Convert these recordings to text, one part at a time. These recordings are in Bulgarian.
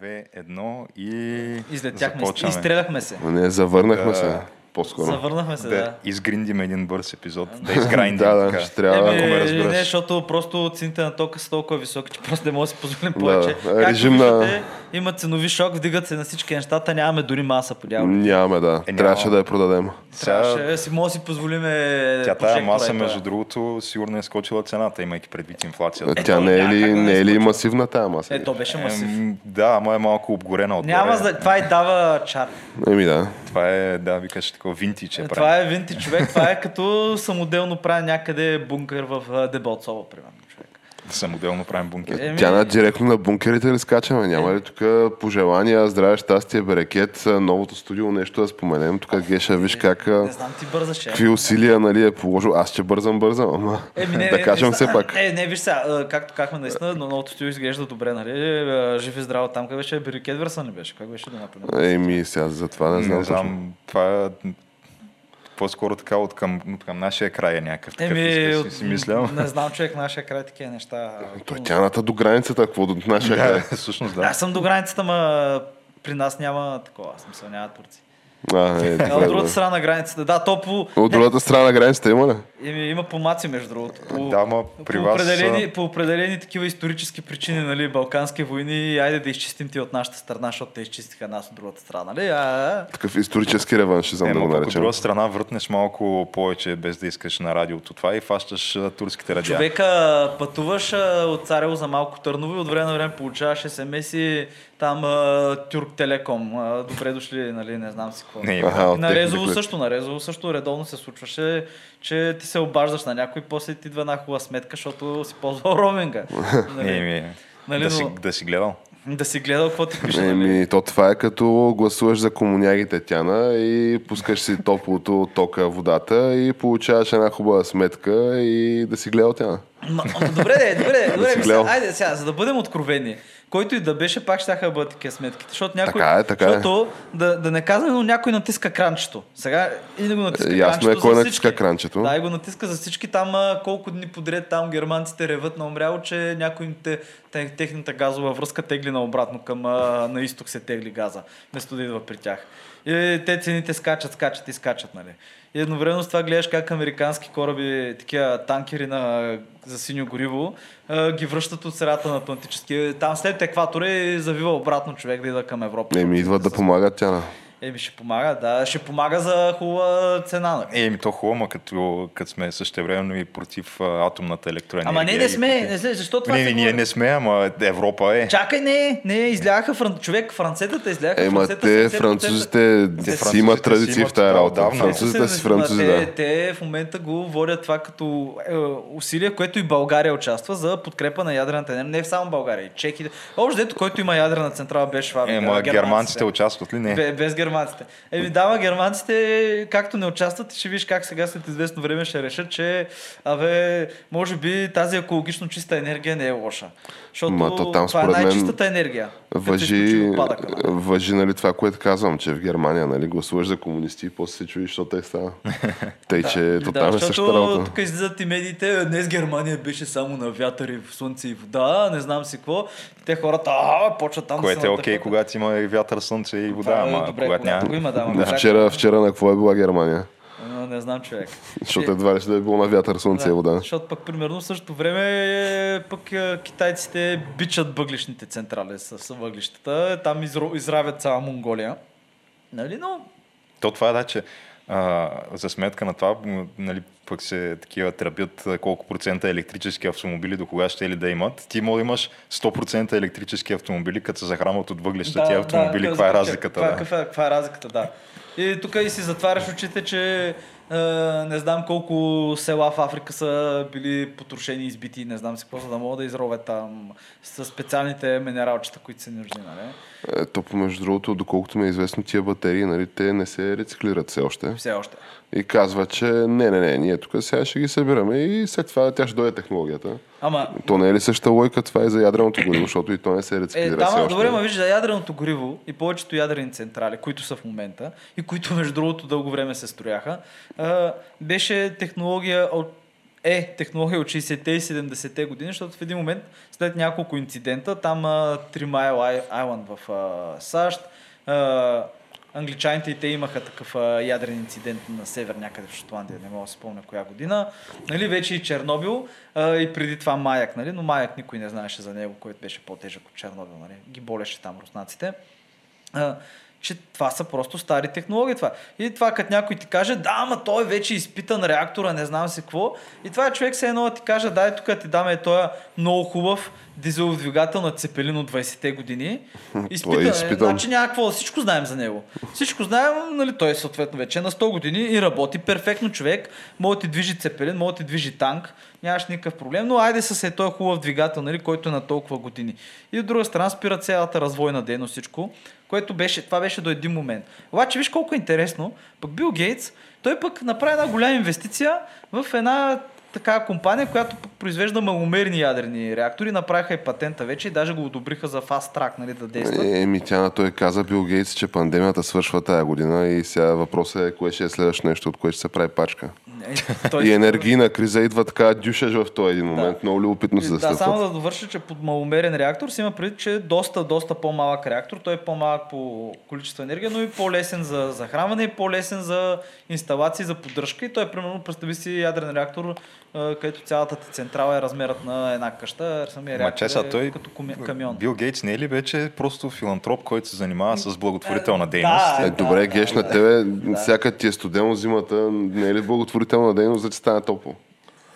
2, 1 и Излетяхме, започваме. изстреляхме се. Не, завърнахме Да. се. По-скоро. Завърнахме се, Да, да. изгриндим един бърз епизод, да изграйндим Да, да, така. ще трябва. Еми, ме Еми, разбираш. не, защото просто цените на тока са толкова високи, че просто не може да си позволим повече. Да, Както режим на- виждате, има ценови шок, вдигат се на всички нещата, нямаме дори маса по дявол. Нямаме, да. Е, няма. Трябваше да я продадем. Трябваше да си може да си позволим тя тая маса, между другото, сигурно е скочила цената, имайки предвид инфлацията. Тя не е ли, да не е ли масивна тая маса? Е, то беше масив. Да, ама е малко обгорена от Няма за... Това и дава чар. Еми да. Това е, да, викаш такова винтич е Това е винти човек, това е като самоделно прави някъде бункер в а, Дебалцово, примерно. Самоделно правим бункер. Еми, Тя на директно на бункерите ли скачаме? Няма ли тук пожелания, здраве, щастие, берекет, новото студио, нещо да споменем? Тук Геша, виж как, а, Не знам, ти бързаш. е. какви усилия нали, е положил. Аз ще бързам, бързам, ама Еми, не, да не, кажем все пак. Не, не, виж сега, както казахме наистина, но новото студио изглежда добре, нали? Жив и здраво там, къде беше Берикет Версън ли беше? Как беше думата? Еми, сега за това не знам. Не знам, това е по-скоро така от към, от към нашия край е някакъв такъв Еми, от- си, си мисля. не знам, човек, нашия край такива неща. Той тяната до границата, какво до нашия край? Да, всъщност да. Аз съм до границата, ма при нас няма такова, аз смисъл, няма турци. А, е, А, от добре, другата добре. страна на границата, да, то по... От другата страна на границата има ли? Еми, има помаци, между другото. По, Да, ма при по, вас определени, по определени такива исторически причини, нали, Балкански войни, айде да изчистим ти от нашата страна, защото те изчистиха нас от другата страна, нали? А, Такъв исторически реваншизъм Е, да го пък от наречем. друга страна въртнеш малко повече без да искаш на радиото това и фащаш турските радиа. Човека пътуваш от Царево за малко Търново и от време на време получаваш смс-и там Тюрк Телеком. Добре дошли, нали, не знам си какво. Не, от на Резово също, на Резово също редовно се случваше, че ти се обаждаш на някой, после ти идва една хубава сметка, защото си ползвал роуминга. Нали? Еми, Нали, да, си, да си гледал. Да си гледал какво ти пише. Нали? Еми, то това е като гласуваш за комунягите Тяна и пускаш си топлото от тока водата и получаваш една хубава сметка и да си гледал Тяна. Ама добре, де, добре, добре. гледал. сега, айде сега, за да бъдем откровени. Който и да беше, пак ще да бъдат такива сметките. Защото някой. Така е, така е. защото, Да, да не казваме, но някой натиска кранчето. Сега и да го натиска Е, ясно кранчето е кой за натиска кранчето. Да, и го натиска за всички. Там колко дни подред там германците реват на умряло, че някой им те, те, техната газова връзка тегли на обратно към на изток се тегли газа, вместо да идва при тях. И те цените скачат, скачат и скачат, нали. И едновременно с това гледаш как американски кораби, такива танкери на, за синьо гориво, ги връщат от средата на Атлантическия. Там след екватора и завива обратно човек да ида към Европа. Еми, идват да помагат Тяна. Еми ще помага, да. Ще помага за хубава цена. нали. Еми, то хубаво, като, като сме същевременно и против атомната електроенергия. Ама не, не и сме, против- не сме, защо това Не, не, ние не сме, ама Европа е. Чакай, не, не, изляха фран... човек, францетата изляха Ема те, 70%. французите Те, си имат французите традиции в тази работа. Французите си французи, те, да. те в момента го водят това като е, усилие, което и България участва за подкрепа на ядрената енергия. Не само България, и Чехия. Общо дето, който има ядрена централа, беше това. Ема германците участват ли? Не. Бе, без германците. Еми дава, германците както не участват, ще виж как сега след известно време ще решат, че абе, може би тази екологично чиста енергия не е лоша. Защото Ма то там, това е най-чистата енергия. Въжи, нали? въжи нали, това, което казвам, че в Германия нали, гласуваш за комунисти и после се чуеш, защото те става. Тъй, че то там е същата защото работа. тук излизат и медиите, днес Германия беше само на вятър и в слънце и вода, не знам си какво. Те хората, а, почват там Което да е окей, когато има и вятър, слънце и вода, е ама добре, когато когато няма. го има, да, ама Да, как- вчера, вчера на какво е била Германия? А, Не знам човек. Защото едва ли ще да е било на вятър, слънце и вода. Защото пък примерно в същото време пък китайците бичат въглишните централи с, с въглищата. Там изро, изравят цяла Монголия. Нали, но То това е да, че а, за сметка на това, нали, пък се такива тръбят колко процента електрически автомобили до кога ще ли да имат. Ти може да имаш 100% електрически автомобили, като се захранват от въглища ти автомобили. каква е разликата? Каква, да? каква, каква е разликата, да. И тук и си затваряш очите, че е, не знам колко села в Африка са били потрошени, избити, не знам си какво, за да могат да изровят там с специалните минералчета, които са ни нужни, нали? Е, то, между другото, доколкото ми е известно, тия батерии, нали, те не се рециклират все още. Все още. И казва, че не, не, не, ние тук сега ще ги събираме и след това тя ще дойде технологията. Ама То не е ли същата лойка това и за ядреното гориво, защото и то не се Е, рециклира да, все ма, още. добре, ма виж за ядреното гориво и повечето ядрени централи, които са в момента и които между другото дълго време се строяха, а, беше технология от е технология от 60-те и 70-те години, защото в един момент, след няколко инцидента, там Три Майл Айланд в а, САЩ, а, англичаните и те имаха такъв а, ядрен инцидент на север някъде в Шотландия, не мога да спомня коя година. Нали, вече и Чернобил а, и преди това Маяк, нали, но Маяк никой не знаеше за него, който беше по-тежък от Чернобил. Нали. Ги болеше там руснаците. А, че това са просто стари технологии. Това. И това, като някой ти каже, да, ама той вече е изпитан реактора, не знам си какво. И това е човек се едно да ти каже, дай тук ти даме този много хубав дизелов двигател на Цепелин от 20-те години. Изпитан, Той е е, изпитан. значи няма какво, всичко знаем за него. Всичко знаем, нали, той е съответно вече е на 100 години и работи перфектно човек. Може да ти движи Цепелин, може да ти движи танк, нямаш никакъв проблем, но айде с е този хубав двигател, нали, който е на толкова години. И от друга страна спира цялата развойна дейност, всичко, което беше, това беше до един момент. Обаче виж колко е интересно, пък Бил Гейтс, той пък направи една голяма инвестиция в една такава компания, която произвежда маломерни ядрени реактори, направиха и патента вече и даже го одобриха за фаст трак, нали, да действа. Еми, тя на той каза Бил Гейтс, че пандемията свършва тая година и сега въпросът е кое ще е следващото нещо, от което ще се прави пачка. Е, той- И енергийна криза идва така дюшеш в този един момент. Много любопитно се Да, само застъпват. да довърша, че под маломерен реактор се има предвид, че е доста, доста по-малък реактор. Той е по-малък по количество енергия, но и по-лесен за захранване и по-лесен за инсталации, за поддръжка. И той е примерно, представи си ядрен реактор, където цялата ти централа е размерът на една къща. Самия реактор че е той, като камион. Бил Гейтс не е ли вече просто филантроп, който се занимава с благотворителна дейност? да. Е, добре, да, геш на да. тебе, всяка ти е студено зимата, не е ли благотворителна дейност, да ти стане топло?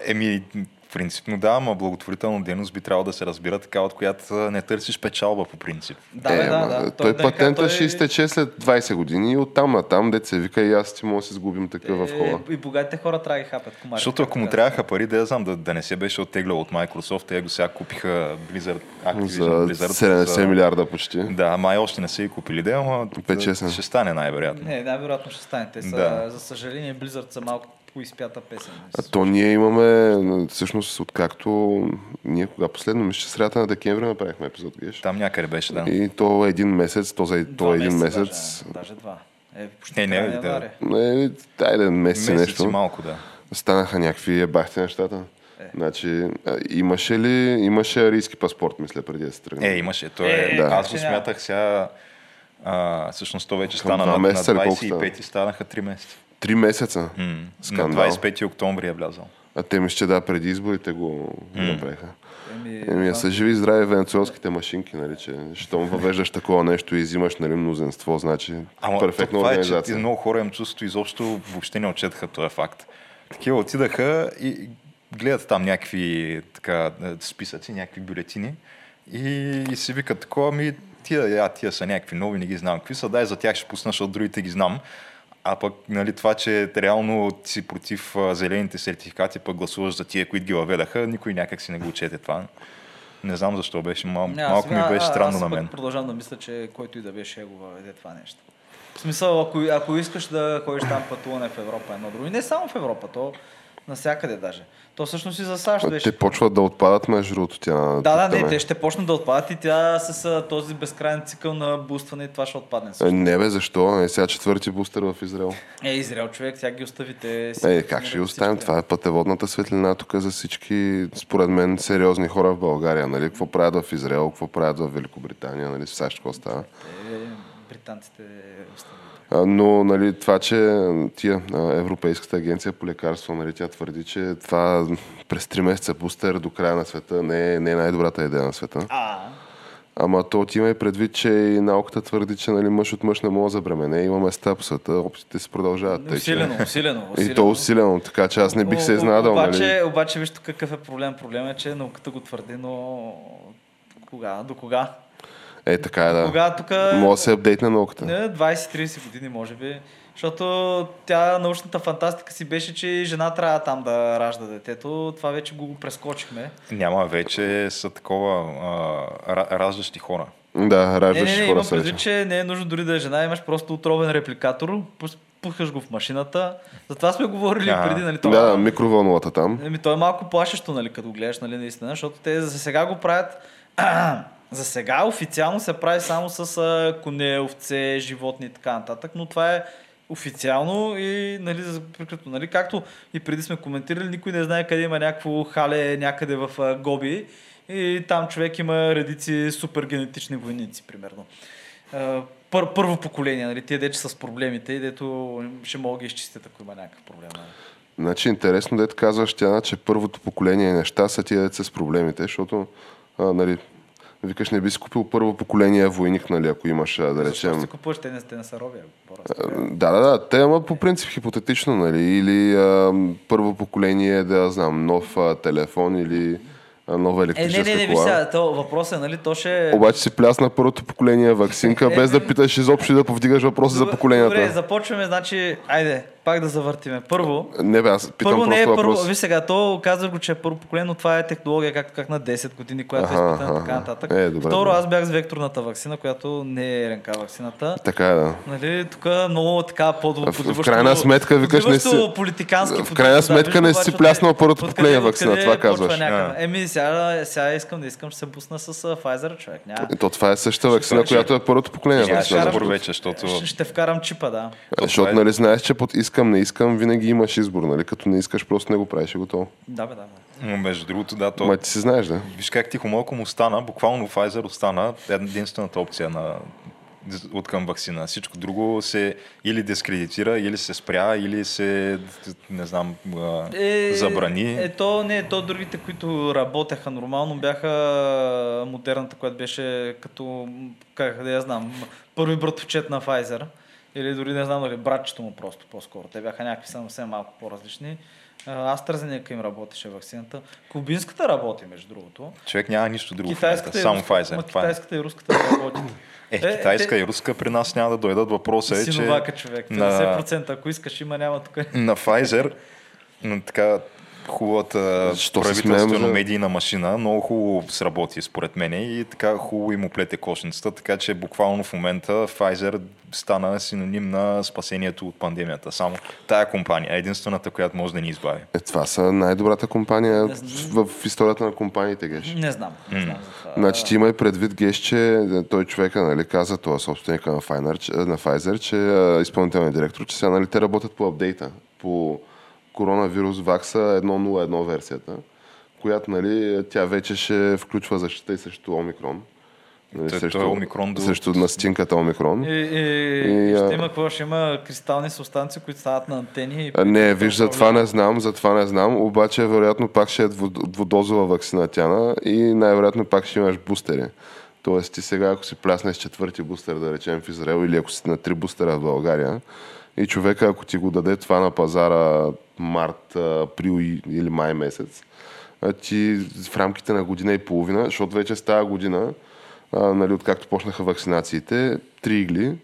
Еми, принципно да, ама благотворителна дейност би трябвало да се разбира така, от която не търсиш печалба по принцип. Да, е, да, ма, да. Той, да ни кажа, патента той- ще изтече след 20 години и оттам на там, се вика и аз ти мога да си сгубим такъв в хола. Е, и богатите хора трябва да ги хапят комари. Защото ако му трябваха пари, да я знам, да, да не се беше оттеглял от Microsoft, те го сега купиха Blizzard, Activision За Blizzard. 70 милиарда почти. Да, май още не са и купили, да, ама Пет-шест, ще стане най-вероятно. Не, най-вероятно ще стане. Те са, Да. за съжаление, Blizzard са малко поизпята песен. А то ние имаме, всъщност, откакто ние кога последно, мисля, че средата на декември направихме епизод, геш. Там някъде беше, да. И то е един месец, то за то е един месеца месец. Даже, даже два. Е, почти Не, не, на да. Не, дайде месец Месец и нещо. малко, да. Станаха някакви ебахти нещата. Е. Значи, имаше ли, имаше арийски паспорт, мисля, преди да се тръгне. Е, имаше. То е, Е, да. Аз го смятах сега. А, всъщност то вече Към стана на, на колко стана? 25 и станаха 3 месеца. Три месеца. На Скандал. 25 октомври е влязал. А те мисля, че да, преди изборите го направиха. Еми, Еми, да. са живи и здрави венецуелските машинки, нали, че щом въвеждаш такова нещо и взимаш нали, мнозинство, значи Ама перфектна това е, че организация. много хора им чувството изобщо въобще не отчетаха този факт. Такива отидаха и гледат там някакви така, е, списъци, някакви бюлетини и, и си викат такова, ми тия, я, тия са някакви нови, не ги знам какви са, дай за тях ще пусна, защото другите ги знам. А пък нали, това, че реално си против зелените сертификати, пък гласуваш за тия, които ги въведаха, никой някак си не го отчете това. Не знам защо беше, мал, Не, малко ми сега- беше а- странно аз на мен. Продължавам да мисля, че който и да беше го въведе това нещо. В смисъл, ако, ако искаш да ходиш там пътуване в Европа едно друго. И не само в Европа, то навсякъде даже. То всъщност и за САЩ беше. Те почват да отпадат между другото тя. Да, да, не, те ще почнат да отпадат и тя с а, този безкрайен цикъл на бустване и това ще отпадне. Е, също. Не бе, защо? Е, сега четвърти бустер в Израел. Е, Израел човек, тя ги остави. Те си Е, как ще ги оставим? Това е пътеводната светлина тук за всички, според мен, сериозни хора в България. Нали? Какво правят в Израел, какво правят в Великобритания, нали? в САЩ, какво става. Те, британците Но нали, това, че тия Европейската агенция по лекарство, нали, тя твърди, че това през 3 месеца бустер до края на света не е, не е най-добрата идея на света. А, Ама то ти има и предвид, че и науката твърди, че нали, мъж от мъж не може да забремене. Има места по света, опитите се продължават. Тъй, че- усилено, усилено, усилено. И то усилено, така че аз не бих се изненадал. Обаче, Нали? обаче виж какъв е проблем. Проблем е, че науката го твърди, но кога? До кога? Е, така е, да. Кога тук... Може да се апдейтне науката. Не, 20-30 години, може би. Защото тя, научната фантастика си беше, че жена трябва там да ражда детето. Това вече го прескочихме. Няма, вече са такова а, ра- раждащи хора. Да, Не, раждаш не, не, хора са предвид, че не е нужно дори да е жена, имаш просто отровен репликатор, пускаш го в машината. За това сме говорили А, преди, нали? Да, това- да, микровълновата там. Еми, то е малко плашещо, нали, като го гледаш, нали, наистина, защото те за сега го правят... за сега официално се прави само с коне, овце, животни и така нататък, но това е официално и нали, за прикрито. Нали, както и преди сме коментирали, никой не знае къде има някакво хале някъде в Гоби и там човек има редици супер генетични войници, примерно. Пър, първо поколение, нали, тия дече с проблемите и дето ще могат да изчистят, ако има някакъв проблем. Нали. Значи интересно дето казваш тя, че първото поколение неща са тия деца с проблемите, защото а, нали, викаш не би си купил първо поколение войник, нали, ако имаш, да Защо речем... си купуваш, те не, те не са роби, а по-раз. Да, да, да. Те, ама по принцип хипотетично, нали? Или а, първо поколение, да знам, нов а, телефон или нова Е, не, електрическа не, не, виж кола. сега, то въпросът е, нали, то ще... Обаче си плясна първото поколение вакцинка, без да питаш изобщо и да повдигаш въпроса за поколенията. Добре, започваме, значи, айде, пак да завъртиме. Първо, Не бе, аз питам първо не е просто първо, въпрос. виж сега, то казва го, че е първо поколение, но това е технология, както как на 10 години, която е Аха, изпитана така нататък. Е, добре, Второ, аз бях с векторната вакцина, която не е РНК вакцината. Така е, да. Нали, тук много така по В- в крайна сметка, викаш, не си- политикански в крайна сметка не си пляснал първото поколение ваксина, откъде това казваш. Еми, сега, сега искам, не искам, ще се бусна с Pfizer, човек. Няма. То това е същата вакцина, която е първото поколение вакцина. Ще, вкарам чипа, да. Защото, е- нали, знаеш, че под искам, не искам, винаги имаш избор, нали? Като не искаш, просто не го правиш и готово. Да, бе, да. бе. Но между другото, да, то... Ма ти си знаеш, да. Виж как тихо малко му остана, буквално Pfizer остана единствената опция на от към вакцина. Всичко друго се или дискредитира, или се спря, или се, не знам, а, забрани. Е, то не, то другите, които работеха нормално, бяха модерната, която беше като, как да я знам, първи братовчет на Pfizer. Или дори не знам дали братчето му просто по-скоро. Те бяха някакви съвсем малко по-различни. AstraZeneca им работеше вакцината. Кубинската работи, между другото. Човек няма нищо друго Китайската само Pfizer. ма е. китайската и руската работят. Е, Е, китайска те- и руска при нас няма да дойдат. Въпросът е, че Синовака човек. на, 50% ако искаш, има, няма тук. на Pfizer на така хубавата Защо правителствено медийна машина много хубаво сработи според мен и така хубаво им оплете кошницата, така че буквално в момента Pfizer стана синоним на спасението от пандемията. Само тая компания е единствената, която може да ни избави. Е, това са най-добрата компания в, в историята на компаниите, Геш. Не знам. Не знам. Значи ти има и предвид, Геш, че той човека нали, каза, това собственика на Pfizer, че, на Pfizer, че изпълнителният директор, че сега нали, те работят по апдейта, по коронавирус вакса 1.01 версията, която нали, тя вече ще включва защита и срещу Омикрон. Нали, Той- той е Омикрон до- срещу настинката Омикрон. И, и, И, и а- ще има какво? Ще има кристални субстанции, които стават на антени. И Не, виж, за това не знам, за това не знам, обаче вероятно пак ще е дву- двудозова вакцина тяна и най-вероятно пак ще имаш бустери. Тоест ти сега, ако си пляснеш четвърти бустер, да речем в Израел, или ако си на три бустера в България, и човека, ако ти го даде това на пазара март, април или май месец, ти в рамките на година и половина, защото вече с тази година, нали, откакто почнаха вакцинациите, три игли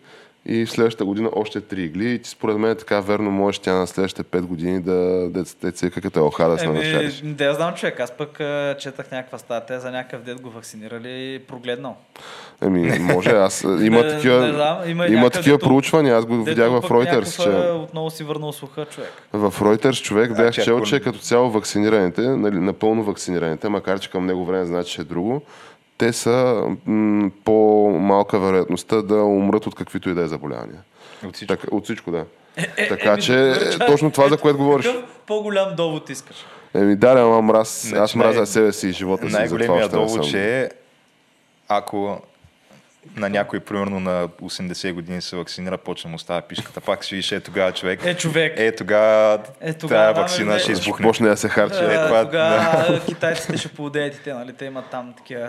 и в следващата година още три игли. И ти според мен е така верно можеш тя на следващите 5 години да деца като е оха да се Еми, нашариш. да я знам човек, аз пък четах някаква статия за някакъв дед го вакцинирали и прогледнал. Еми, може, аз има такива, не знам, има има, такива тук- проучвания, аз го Дето видях в Reuters, че Отново си върнал слуха човек. в Reuters човек бях че чел, че като цяло вакцинираните, нали, напълно вакцинираните, макар че към него време значи, че е друго, те са м- по-малка вероятността да умрат от каквито и да е заболявания. От всичко. Так, от всичко, да. Е, така еми, че чакай, точно това, за ето, което говориш. Какъв по-голям довод искаш? Еми да, да, ама мраз, аз мразя най- себе си и живота си, не довод, че е, ако на някой, примерно на 80 години се вакцинира, почне му става пишката, пак си виж, е тогава човек. Е, човек. Е, тогава Е, тогава, тая да, вакцина бе, ще избухне. Почне да се харчи. Е, това- Тогава китайците ще поудеят и те, нали? Те имат там такива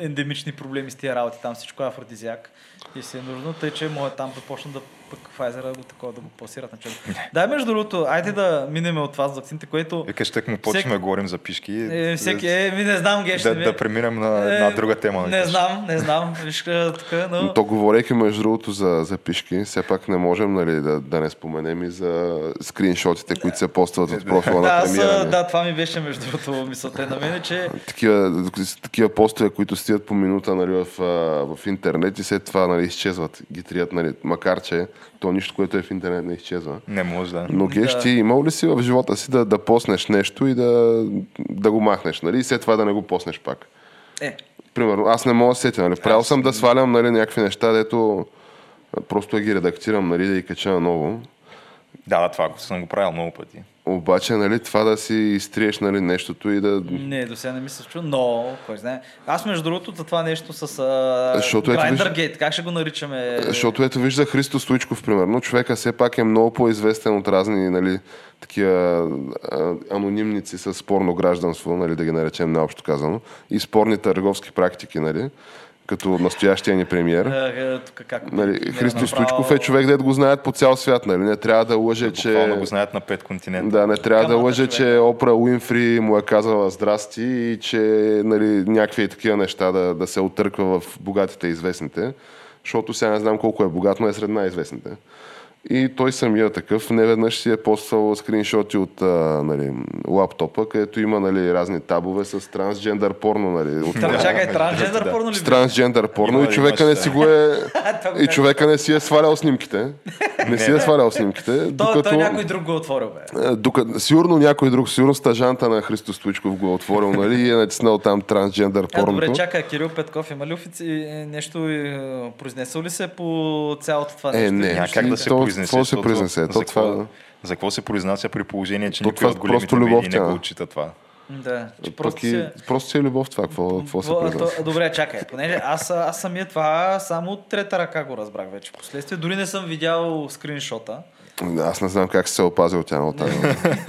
ендемични проблеми с тия работи, там всичко е афродизиак и си е нужно, тъй че може там да почнат да пък Pfizer го такова да го пласират на човек. Дай между другото, айде да минем от това с вакцините, което Викаш, так му почваме да говорим за пишки. е, всеки, е, ми не знам, геш, да, да преминем на, Е, на друга тема. Не знам, не знам. Виж, а, тук, но... Но то говорейки между другото за, за пишки, все пак не можем нали, да, да не споменем и за скриншотите, които се постват от профила Да, на аз, премиера. да, това ми беше между другото мисълта на мен, че Такива, такива постове, които стоят по минута нали, в, в интернет и след това нали, изчезват, ги трият, нали, макар че то нищо, което е в интернет не изчезва. Не може да. Но Геш, Да. ти имал ли си в живота си да, да поснеш нещо и да, да го махнеш, нали? И след това да не го поснеш пак? е, Примерно, аз не мога да сетя, нали? Правил съм да свалям нали, някакви неща, дето Просто да ги редактирам, нали, да ги кача наново. Да, да, това съм го правил много пъти. Обаче, нали, това да си изтриеш нали, нещото и да... Не, до сега не ми се чу, но кой знае. Аз между другото за това нещо с а, Защото ето виж- как ще го наричаме? Защото ето вижда Христо Стоичков, примерно. Човека все пак е много по-известен от разни, нали, такива а, анонимници с спорно гражданство, нали, да ги наречем наобщо казано, и спорни търговски практики, нали, като настоящия ни премиер. Е, е, тук как? Нали, Христо направо- Стоичков е човек, дето го знаят по цял свят. Нали? Не трябва да лъже, Буквално че... го знаят на пет континента. Да, не трябва да Камата лъже, човек. че Опра Уинфри му е казала здрасти и че нали, някакви такива неща да, да се отърква в богатите и известните. Защото сега не знам колко е богат, но е сред най-известните. И той самия такъв неведнъж си е поствал скриншоти от а, нали, лаптопа, където има нали, разни табове с трансджендър порно. Нали, от Тра- Чакай, трансджендър порно ли? с трансджендър порно Има, и човека не си го е... И човека не си е свалял снимките. Не си е свалял снимките. Докато... той някой друг го е отворил, бе. Е, Докато, сигурно някой друг, сигурно стажанта на Христо Стоичков го е отворил, нали, и е натиснал там трансджендър А, добре, чакай, Кирил Петков има ли офици... е, нещо, е, произнесъл ли се по цялото това Е, нещо? не. Няма как да се произнесе. какво се произнесе? За То какво, това- за какво се произнася при положение, че То никой това от големите просто любов медии не го отчита това? Да, че просто и, се... просто си е любов това, какво, какво се произнася. то- Добре, чакай, понеже аз, аз самия това само от трета ръка го разбрах вече. Последствие дори не съм видял скриншота. Аз не знам как се е опазил тя от тази.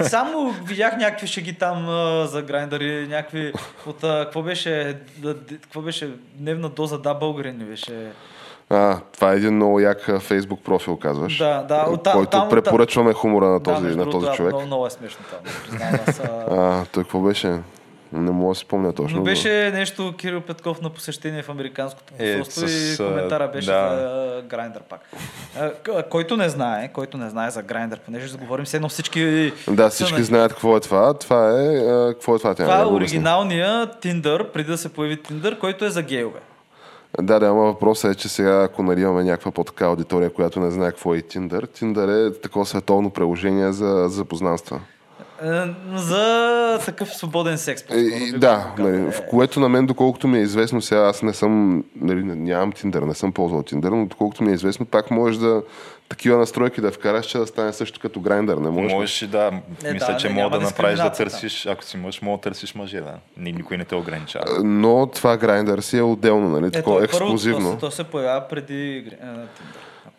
Само видях някакви шеги там а, за грайндъри, някакви от... а, Какво беше, да, какво беше дневна доза, да, българин беше? А, това е един много як фейсбук профил, казваш. Да, да, от та- който там- препоръчваме хумора на да, този, между на този да, човек. Много, много е смешно това. Признавам, аз, а, А, той какво беше? Не мога да си спомня точно. Но беше нещо Кирил Петков на посещение в американското Е, посолство с, и коментара беше да. за Грайндър пак. Който не знае, който не знае за Грайндър, понеже ще говорим все едно всички... Да, всички на- знаят какво е това. Това е... Какво е това? Това е оригиналния Tinder, преди да се появи Tinder, който е за гейове. Да, да, ама въпросът е, че сега, ако нали, имаме някаква по-така аудитория, която не знае какво е Tinder, Tinder е такова световно приложение за запознанства. Е, За такъв свободен секс. И, по-скоро, и, да, нали, Е, в което на мен, доколкото ми е известно, сега аз не съм, нали, нямам Tinder, не съм ползвал Tinder, но доколкото ми е известно, пак можеш да такива настройки да вкараш, че да стане също като Grindr. Не можеш. Можеш и да, Е, мисля, да, че мога да направиш да търсиш, ако си мъж, мога да търсиш мъже, да. Ни- Никой не те ограничава. Но това Grindr си е отделно, нали, Е, такова е ексклюзивно. То, се- то се появява преди е, Tinder.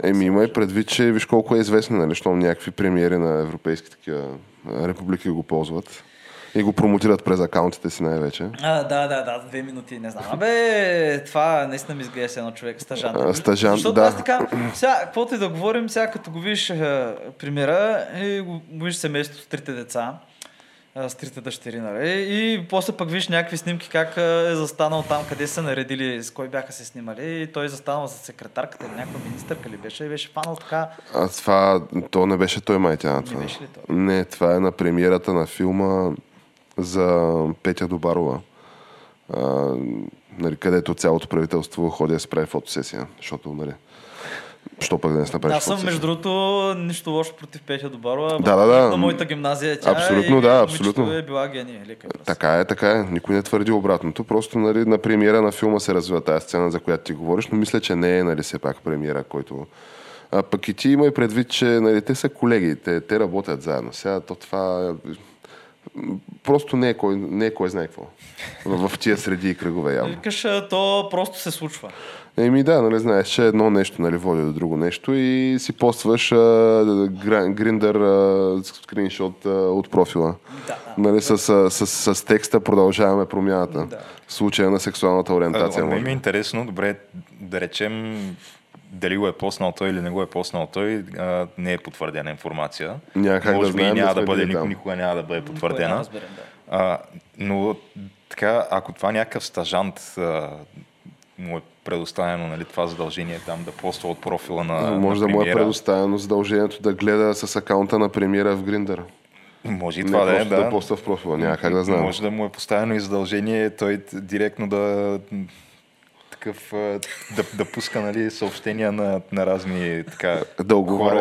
Еми, има и предвид, че виж колко е известно, нали, щом някакви премиери на европейски такива републики го ползват. И го промотират през акаунтите си най-вече. А, да, да, да, две минути, не знам. Абе, това наистина ми изглежда едно човек, стажант. А, стажант, Защото да. аз така, сега, каквото и да говорим, сега като го видиш е, примера и го го виждаш семейство с трите деца, е, с трите дъщери, нали? И после пък виж някакви снимки как е, застанал там, къде са наредили, с кой бяха се снимали. И той е застанал за секретарката или някаква министърка ли беше и беше фанал така. А това, то не беше той май тя това. беше ли той? Не, това е на премиерата на филма за Петя Добарова. А, нали, където цялото правителство ходи да се прави фотосесия. Защото, нали, що пък да не направиш Аз съм, фотосесия? между другото, нищо лошо против Петя Добарова. Да, да, да. На моята гимназия е тя Абсолютно, и да, абсолютно. е била гений. Лека. Така е, така е. Никой не твърди обратното. Просто нали, на премиера на филма се развива тази сцена, за която ти говориш, но мисля, че не е нали, все пак премиера, който... А, пък и ти има и предвид, че нали, те са колеги, те, те работят заедно. Сега то това е- просто не е кой, не е кой знае какво. В, тия среди и кръгове явно. Викаш, то просто се случва. Еми да, нали знаеш, че едно нещо нали, води до друго нещо и си постваш а, гриндър а, скриншот а, от профила. Да. Нали, с, с, с, с текста продължаваме промяната. Да. В случая на сексуалната ориентация. А, ми е интересно, добре, да речем, дали го е поснал той или не го е поснал той, а, не е потвърдена информация. Няма как Може да би знаем, няма да да бъде, никога, никога няма да бъде потвърдена. разберем, да. А, но така, ако това някакъв стажант а, му е предоставено нали, това задължение там да поства от профила на, Може на да му е предоставено задължението да гледа с акаунта на премиера в Гриндър. Може и Не това да е, да. да поства в профила. Няма как да знам. Може да му е поставено и задължение той директно да такъв, да, да пуска нали, съобщения на, на разни така, Да оговаря-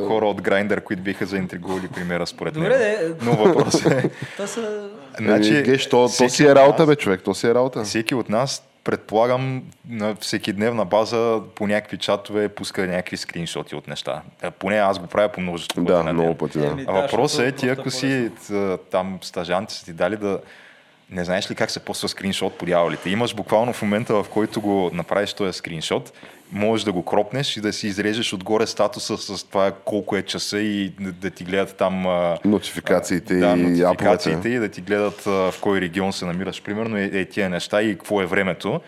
хора, хора от Grindr, които биха заинтригували примера според Добре, него. де. Но въпросът е, Това са... Значи, значи, геш, то, то си е от работа, нас- бе, човек. То си е работа. всеки от нас предполагам на всеки дневна база по някакви чатове пуска някакви скриншоти от неща. Е, Поне аз го правя по множество пъти Да, на ден. много пъти, да. А въпросът е ти, ако е си там стажанти са ти дали да не знаеш ли как се поства скриншот по дяволите. Имаш буквално в момента, в който го направиш този скриншот, можеш да го кропнеш и да си изрежеш отгоре статуса с това колко е часа и да, да ти гледат там Нотификациите да, и нотификациите и да ти гледат в кой регион се намираш, примерно, е, е тия неща и какво е времето.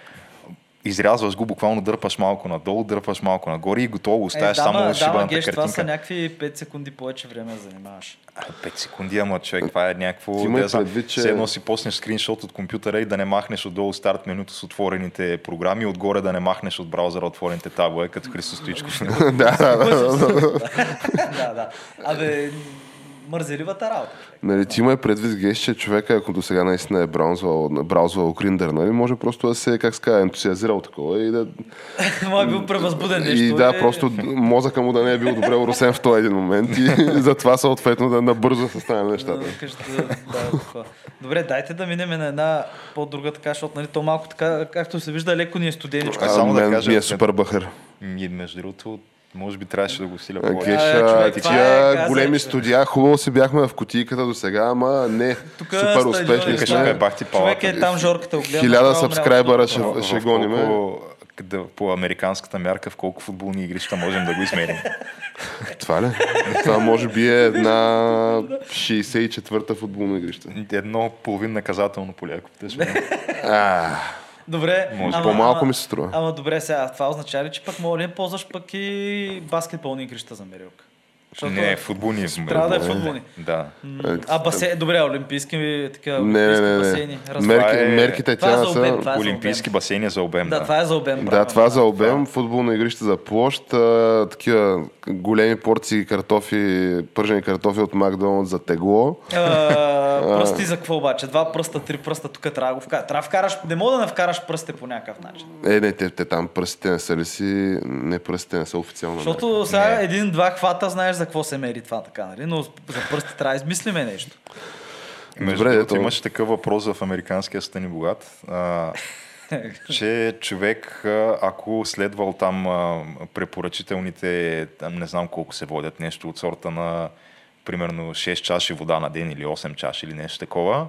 Изрязваш го, буквално дърпаш малко надолу, дърпаш малко нагоре и готово оставяш е, само дама, шибаната дама, геш, това картинка. са някакви 5 секунди повече време да занимаваш. 5 секунди, ама човек, това е някакво... Ти да предвид, че- Все едно си поснеш скриншот от компютъра и да не махнеш отдолу старт менюто с отворените програми, отгоре да не махнеш от браузъра отворените таблове, като Христо Стоичков. да, да, да, да. да, да. Абе, мързеливата работа. Нали, ти има предвид геш, че човека, ако до сега наистина е браузвал, браузвал Гриндър, нали, може просто да се, как казва, ентусиазирал такова и да... Е бил превъзбуден нещо. и да, е- просто мозъка му да не е бил добре уросен в този един момент и затова съответно да набързо се стане нещата. Да. Добре, дайте да минем на една по-друга така, защото нали, то малко така, както се вижда, леко ни е студеничко. Само да кажа, ми е супер бъхър. И между другото, може би трябваше да го силя повече. Геш, А, а, човек, това е тия газа, големи студия, хубаво си бяхме в кутийката до сега, ама не, Тук супер успешни. Бахти Човек е там жорката огледа. Хиляда сабскрайбъра ще- ще в гоним, колко- да, по американската мярка в колко футболни игрища можем да го измерим. Това ли? Това може би е една 64-та футболна игрища. Едно половин наказателно поле, ако Добре. Може по-малко ама- ми се струва. Ама добре, сега това означава ли, че пък мога ли ползваш пък и баскетболни игрища за мерилка? Защото Не, футболни. Трябва да е футболни. Да. А басейн, добре, олимпийски такива Не, не, не, басейни. не. Разбрах. Мерки, е- мерките е тя за обем, са... е за Олимпийски обем. басейни за обем. Да, това е за обем. Да, това за обем, футболно игрище за площ, а, такива големи порции картофи, пържени картофи от Макдоналдс за тегло. Пръсти за какво обаче? Два пръста, три пръста, тук трябва да го вкараш. Трябва да вкараш, не мога да не вкараш пръсте по някакъв начин. Е, не, те, те там пръстите не са ли си... Не, пръстите не са официално. Защото сега един-два хвата знаеш за какво се мери това така, нали? Но за пръсти трябва да измислиме нещо. Между Добре, другото, ето. имаше такъв въпрос в американския Стани Богат, а, че човек, ако следвал там а, препоръчителните, там не знам колко се водят, нещо от сорта на примерно 6 чаши вода на ден или 8 чаши или нещо такова,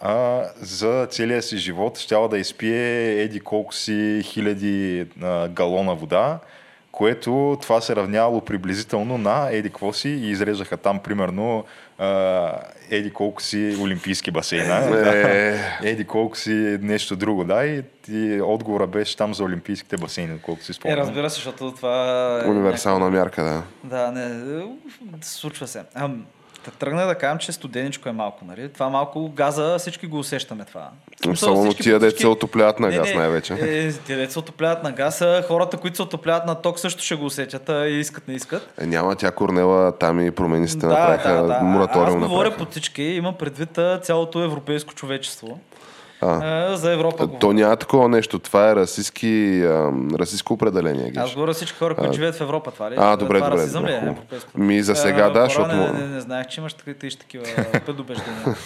а, за целия си живот щяла да изпие еди колко си хиляди а, галона вода, което това се равняло приблизително на еди какво си и изрежаха там примерно еди колко си олимпийски басейна. Е. Еди колко си нещо друго, да, и, и отговора беше там за олимпийските басейни, колко си Е, спомням. разбира се, защото това е... Универсална мярка, да. Да, не, е, случва се. А, да тръгна да кажем, че студеничко е малко, нали? Това малко газа, всички го усещаме това. Смисъл, всички- тия деца се отопляват на Не, газ не, най-вече. Е, тия деца се отопляват на газ, а хората, които се отопляват на ток, също ще го усетят а и искат, не искат. Е, няма тя Корнела, там и променистите направиха мораториум. Аз говоря направиха. по всички, има предвид цялото европейско човечество. А. А, за Европа То говоря. няма такова нещо. Това е расистски, ам, расистско определение. Аз Геш. говоря всички хора, които живеят в Европа, това ли? А, добре, това добре, добре, е? Ми, за сега А, да, хора, защото Не, не, не, знаех, че имаш такива предубеждения.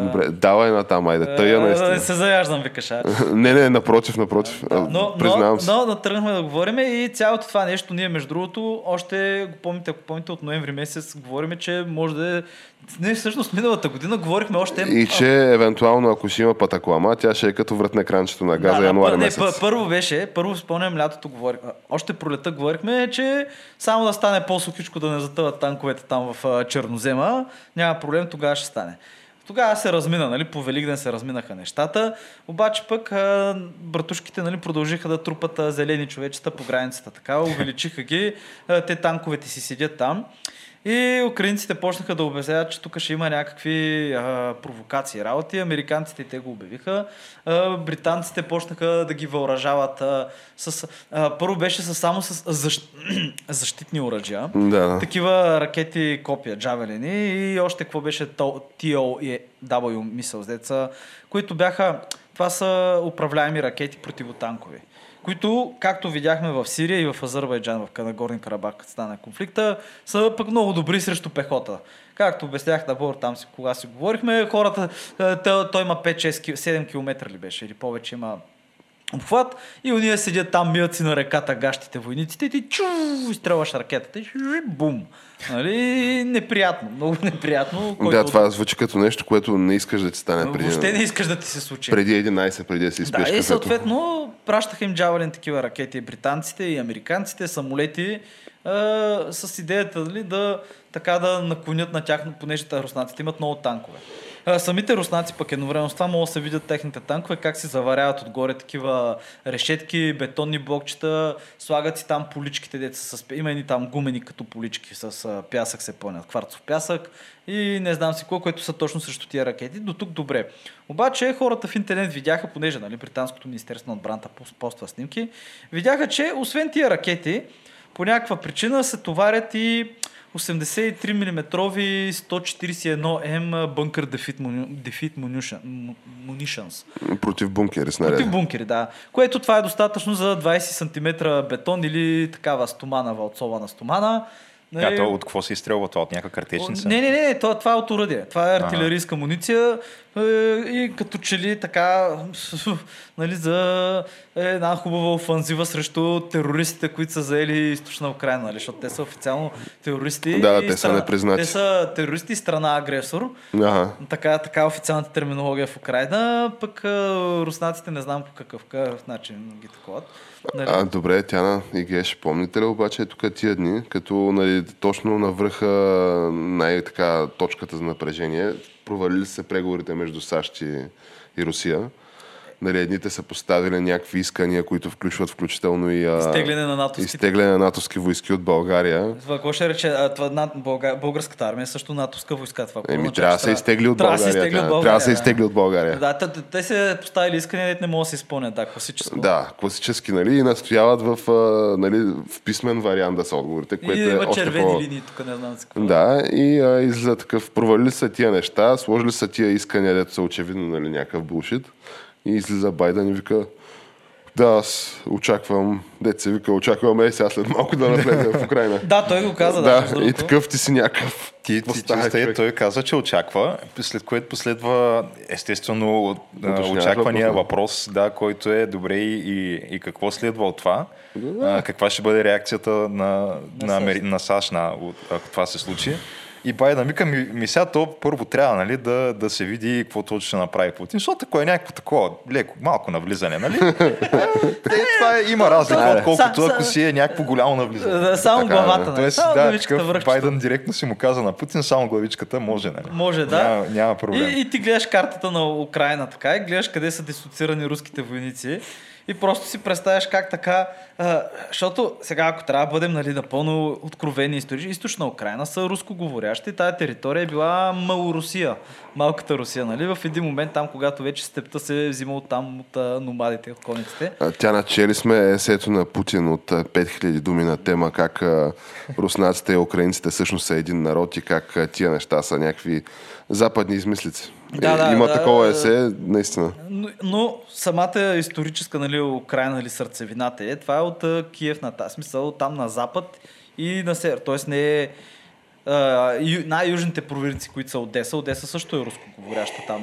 Добре, давай на там, айде. Тъя а, Да не наистина. се заяждам, викаш. Не, не, напротив, напротив. Но, но, Признавам се. но, но тръгнахме да говорим и цялото това нещо, ние между другото, още го помните, ако помните, от ноември месец говорим, че може да е... Не, всъщност миналата година говорихме още... И че евентуално, ако ще има патаклама, тя ще е като вратне кранчето на газа да, януари не, месец. пър- първо беше, първо спомням лятото говорих, още пролета говорихме, че само да стане по-сухичко, да не затъват танковете там в Чернозема, няма проблем, тогава ще стане. Тогава се размина, нали, по Великден се разминаха нещата, обаче пък а, братушките нали, продължиха да трупат а, зелени човечета по границата, така, увеличиха ги, а, те танковете си седят там. И украинците почнаха да обясняват, че тук ще има някакви а, провокации, работи. Американците те го обявиха. А, британците почнаха да ги въоръжават а, с... А, първо беше с, само с защ... защитни оръжия. Да. Такива ракети, копия, джавелини и още какво беше TOW мисъл, деца, които бяха... Това са управляеми ракети противотанкови които, както видяхме в Сирия и в Азербайджан, в Нагорни Карабах, стана конфликта, са пък много добри срещу пехота. Както обяснях на Бор, там си, кога си говорихме, хората, е, той, той има 5-6, 7 км ли беше или повече има обхват и уния седят там, мият си на реката гащите войниците и ти чу, изстрелваш ракетата и бум. Нали? Неприятно, много неприятно. Да, това звучи като нещо, което не искаш да ти стане преди, Въобще не искаш да ти се случи. преди 11, преди да си изпиеш Да, и кафето. съответно пращаха им джавелин такива ракети, британците и американците, самолети, а, с идеята нали, да, така да наклонят на тях, понеже те руснаците имат много танкове. Самите руснаци пък едновременно с това могат да се видят техните танкове, как си заваряват отгоре такива решетки, бетонни блокчета, слагат си там поличките, деца с... Има едни там гумени като полички с пясък се пълнят, кварцов пясък и не знам си какво, което са точно срещу тия ракети. До тук добре. Обаче хората в интернет видяха, понеже нали, Британското министерство на отбраната пост- поства снимки, видяха, че освен тия ракети, по някаква причина се товарят и 83 мм 141М бънкър дефит, муни- дефит munition- му- munitions. Против бункери Против снаряди. бункери, да. Което това е достатъчно за 20 см бетон или такава стомана, валцована стомана. А то от какво се изстрелва това? От някаква картечница? Не, не, не, не това, това е от уръдие. Това е артилерийска муниция и като че ли така нали, за една хубава офанзива срещу терористите, които са заели източна Украина, нали, защото те са официално терористи. Да, те са непризнати. Те са терористи и страна агресор. Ага. Така, така е официалната терминология в Украина, пък а, руснаците не знам по какъв, какъв начин ги таковат. Нали? А, добре, Тяна и Геш, помните ли обаче тук тия дни, като нали, точно навръха най-така точката за напрежение, провалили се преговорите между САЩ и, и Русия. Нали, едните са поставили някакви искания, които включват включително и а, Изтегляне на натовските. изтегляне на натовски войски от България. Това какво ще рече? А, това, на, българ, българската армия е също натовска войска. Това Еми, трябва да се изтегли от България. Трябва да се изтегли от България. Да, те, те се поставили искания, не могат да се изпълнят. Да, класическо. Да, класически, нали, и настояват в, а, нали, в писмен вариант да са отговорите, което и е има още червени по... линии, тук не знам какво. Да, и а, излиза такъв, провалили са тия неща, сложили са тия искания, дето са очевидно нали, някакъв булшит. И излиза Байден и вика, да, аз очаквам, се вика, очаквам е сега след малко да навлезе в Украина. Да, той го каза. Да, да, и такъв ти си някакъв. Ти, ти, той каза, че очаква, след което последва естествено очаквания въпрос, да, който е добре и, и, и какво следва от това. А, каква ще бъде реакцията на, на, Амери... на САЩ, на, ако това се случи. И Байден вика, ми, ми сега то първо трябва нали, да, да се види какво точно ще направи Путин, защото ако е някакво такова леко, малко навлизане, нали? е, това е, има разлика, Да, отколкото ако си е някакво голямо навлизане. Да, само Така, главата. да. нали? Тоест, Само да, главичката такъв. Байден директно си му каза на Путин, само главичката може, нали? Може, да. Няма, няма проблем. И, и ти гледаш картата на Украина така и гледаш къде са дислоцирани руските войници и просто си представяш как така, а, защото сега ако трябва да бъдем нали, напълно откровени истории, източна Украина са рускоговорящи, тая територия е била Малорусия, малката Русия, нали? В един момент там, когато вече степта се е взима от там от а, номадите, от конниците. А, Тя начели сме есето на Путин от а, 5000 думи на тема как а, руснаците и украинците всъщност са един народ и как а, тия неща са някакви западни измислици. Да, да, Има да, такова есе, наистина. Но, но самата историческа нали, Украина, нали, сърцевината е, това е от Киев на тази смисъл, там на запад и на север. Тоест не е най-южните провинции, които са Одеса. Одеса също е рускоговоряща там.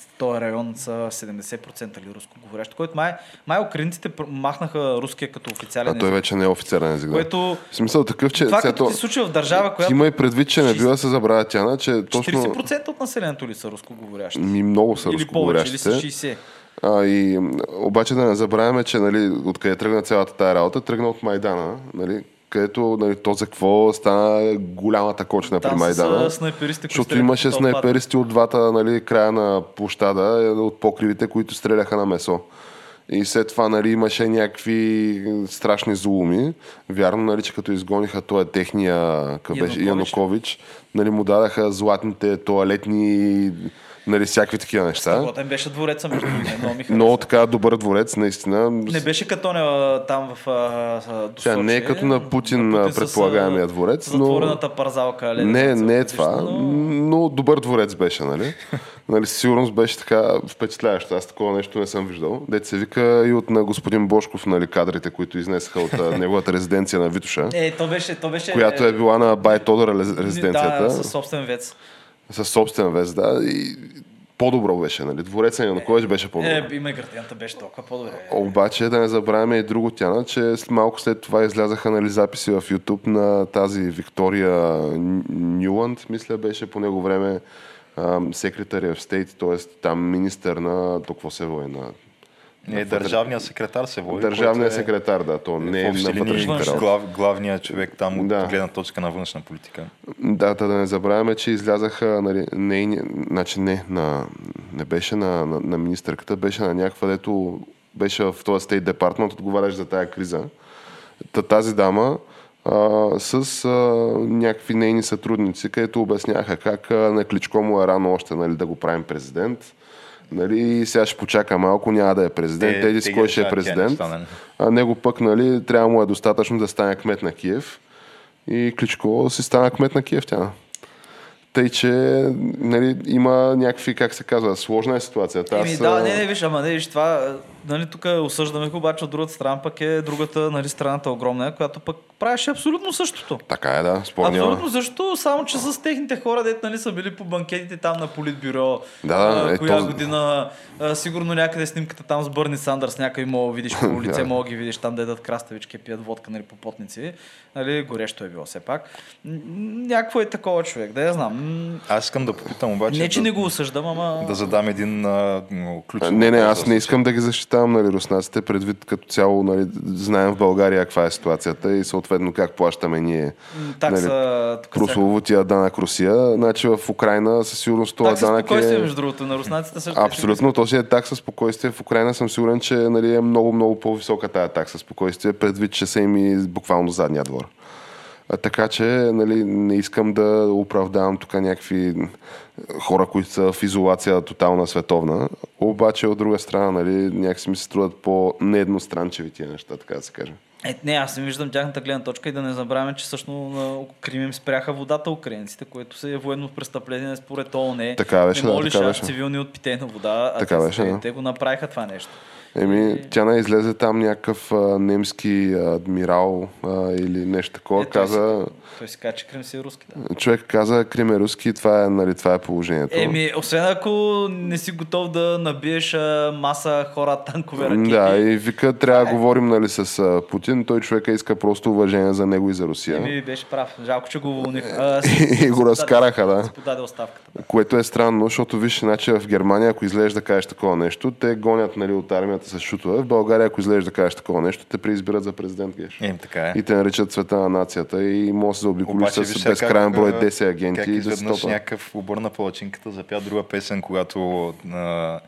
В този район са 70% или рускоговорящи, който май, май украинците махнаха руския като официален А той език. вече не е официален език. Да. Което В смисъл такъв, че това като то- се случва в държава, която има и предвид, че не бива да се забравя Тяна, че точно 40% от населението ли са рускоговорящи? ми много са или повече, или са рускоговорящите. 60%. А, и, обаче да не забравяме, че нали, откъде тръгна цялата тая работа, тръгна от Майдана, нали, където нали, то за какво стана голямата кочна при Майдана. снайперисти, Защото имаше снайперисти от двата нали, края на площада, е, от покривите, които стреляха на месо. И след това нали, имаше някакви страшни злоуми. Вярно, нали, че като изгониха този техния какъв беше, Янукович. Янукович, нали, му дадаха златните туалетни, нали, всякакви такива неща. Страхотен беше двореца между другото. Много така добър дворец, наистина. Не беше като не, там в Тя не е като на Путин, на а, предполагаемия дворец, но- Затворената парзалка. леда, Не, не е това, но- но добър дворец беше, нали? нали със сигурност беше така впечатляващо. Аз такова нещо не съм виждал. Дете се вика и от на господин Бошков, нали, кадрите, които изнесаха от неговата резиденция на Витуша, Е, то беше, то беше... която е била на Бай Тодор рез- резиденцията. Да, със собствен вец. Със собствен вез, да. И по-добро беше, нали? Двореца на Янукович беше по-добро. Е, има и градината беше толкова по-добре. Обаче да не забравяме и друго, Тяна, че малко след това излязаха нали, записи в YouTube на тази Виктория Нюланд, мисля беше по него време секретаря в стейт, т.е. там министър на то какво се води, на Не, държавният секретар се води. държавния който е- секретар, да, то не е на вътрешните работи. глав, главният човек там от Да. гледна точка на външна политика. Да, да, да не забравяме, че излязаха, нали, не, значи не, на, не беше на, на, на министърката, беше на някаква, дето беше в този стейт департмент, отговаряш за тая криза. Та, тази дама а, с а, някакви нейни сътрудници, където обясняха как а, на Кличко му е рано още нали, да го правим президент. Нали, сега ще почака малко, няма да е президент, Те- ги кой ще е президент. стане. А него пък, нали, трябва му е достатъчно да стане кмет на Киев. И Кличко си стана кмет на Киев тя. Тъй, че нали, има някакви, как се казва, сложна е ситуацията. Еми, Аз, да, не, не, виж, ама не, виж, това, нали, тук осъждаме, обаче от другата страна пък е другата, нали, страната огромна, която пък правеше абсолютно същото. Така е, да, спор няма. Абсолютно също, само че с техните хора, дет нали, са били по банкетите там на Политбюро. Да, е, коя то- година, а, сигурно някъде снимката там с Бърни Сандърс, някъй мога видиш по лице, Да. мога ги видиш там да едат краставички, пият водка, нали, по потници. Нали, горещо е било все пак. Някакво е такова човек, да я знам. Аз искам да попитам обаче. Не, че да, не го осъждам, ама... да задам един а, ключов Не, не, аз не искам да ги защитавам, нали, руснаците, предвид като цяло, нали, знаем в България каква е ситуацията и съответно как плащаме ние Такса, всяка- прословутия данък Русия. Значи в Украина със сигурност този Такса данък спокойствие, е... между другото, на руснаците също. Абсолютно, то си е такса спокойствие. В Украина съм сигурен, че нали, е много, много по-висока тая такса спокойствие, предвид, че са им и буквално задния двор. А, така че нали, не искам да оправдавам тук някакви хора, които са в изолация тотална световна. Обаче от друга страна, нали, някакси ми се струват по-неедностранчеви тия неща, така да се каже. Е, не, аз не виждам тяхната гледна точка и да не забравяме, че също на Крим им спряха водата украинците, което се е военно престъпление според ООН. Така беше, не да, така беше. цивилни от питейна вода, а Така те, беше, да. те го направиха това нещо. Еми, тя не излезе там някакъв а, немски адмирал а, или нещо такова. Е, той каза, Той си каза, че Крим си е руски. Да. човек каза, Крим е руски, това е, нали, това е положението. Еми, освен ако не си готов да набиеш а, маса хора, танкове, ракети. Да, и вика, трябва да говорим нали, с а, Путин. Той човека иска просто уважение за него и за Русия. Еми, беше прав. Жалко, че го уволниха. А, И го разкараха, да. Подаде оставката. Да. Което е странно, защото виж, значи в Германия, ако излезеш да кажеш такова нещо, те гонят нали, от армията с шутове. В България, ако излезеш да кажеш такова нещо, те преизбират за президент геш. Е, така е. И те наричат света на нацията и може да Обаче, с безкрайен брой а, 10 агенти Как и да се изведнъж топа. някакъв обърна палачинката, запя друга песен, когато а,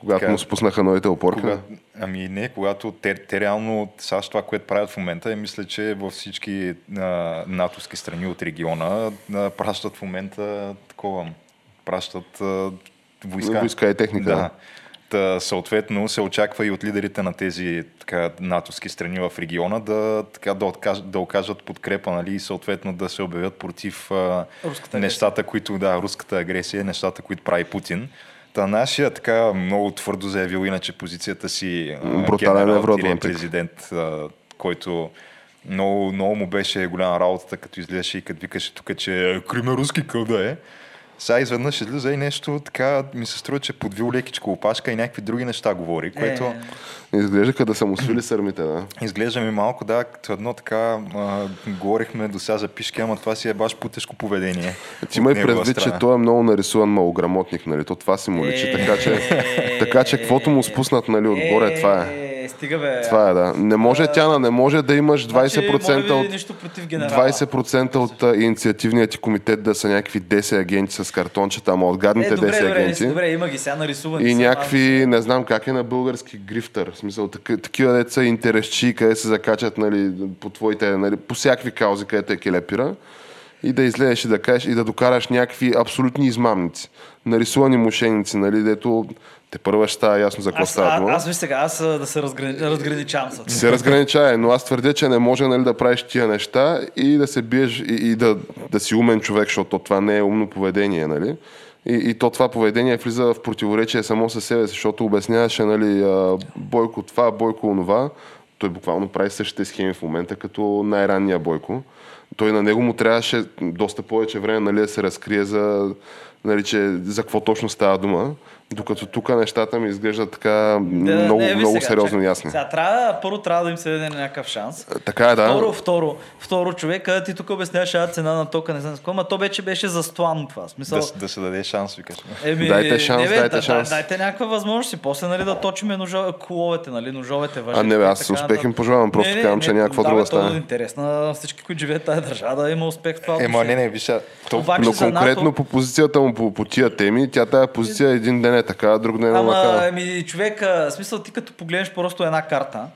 Когато така, му спуснаха новите опорка. Кога, ами не, когато те, те реално, САЩ това, което правят в момента, е, мисля, че във всички а, натовски страни от региона а, пращат в момента такова, пращат а, войска. Войска и техника, да. Да. Та, съответно се очаква и от лидерите на тези така, натовски страни в региона да, така, да, откаж, да окажат подкрепа нали, и съответно да се обявят против Руската агресия. нещата, които, да, руската агресия, нещата, които прави Путин. Та нашия така много твърдо заявил иначе позицията си Брутален генерал, евроатлантик. президент, който много, много му беше голяма работата, като излезеше и като викаше тук, че Крим е руски къде е. Сега изведнъж излиза и нещо така, ми се струва, че подвил лекичко опашка и някакви други неща говори, което Е. Изглеждаха да са му свили сърмите, да. изглежда ми малко, да, като едно така, а, говорихме до сега за пишки, ама това си е баш путешко поведение. Ти имай от негова предвид, че той е много нарисуван малограмотник, нали? То това си му личи, Е, така че, така че каквото му спуснат, нали, отгоре, това е. Е, стига бе. Това е, да. Не може, Тяна, не може да имаш 20% значи, от... Против генерала. 20% от а, инициативният ти комитет да са някакви 10 агенти с картончета, ама от гадните Е, добре, 10 добре, агенти. добре, има ги сега нарисувани. И са, някакви, не знам как е на български грифтър, в смисъл таки- такива деца интересчи, къде се закачат нали, по твоите, нали, по всякакви каузи, където е келепира и да излезеш и да кажеш и да докараш някакви абсолютни измамници, нарисувани мошеници, нали, дето те първа ще става ясно за какво става дума. аз виж сега, аз да се разграни, разграничавам с. Ти се разграничава, но аз твърдя, че не може нали, да правиш тия неща и да се биеш и, и да, да си умен човек, защото това не е умно поведение. Нали? И, и то това поведение влиза в противоречие само със себе защото обясняваше нали, Бойко това, Бойко онова. Той буквално прави същите схеми в момента, като най-ранния Бойко. Той на него му трябваше доста повече време нали, да се разкрие за, нали, че за какво точно става дума. Докато тук нещата ми изглеждат така много, не, много сега, сериозно чакай. ясни. Сега, трябва, първо трябва да им се даде някакъв шанс. Така е, да. Второ, второ, второ човек, а ти тук обясняваше а, цена на тока, не знам с какво, ама то вече беше застлан това. Смисъл, Да, да се даде шанс, викаш. Еми, Дайте шанс, не, бе, дайте да, шанс. Да, дайте някаква възможност и после нали, да точиме ножо, коловете, нали, ножовете въжи. А, не, бе, аз успех им пожелавам, просто казвам, че някаква да, друга то стане. е интерес на всички, които живеят тази държава, да има успех в това. Ема, не, не, виж, Но конкретно по позицията му по, по тия теми, тя тая позиция един ден е така, друг ден е Ама, така. ами, човек, а, смисъл ти като погледнеш просто една карта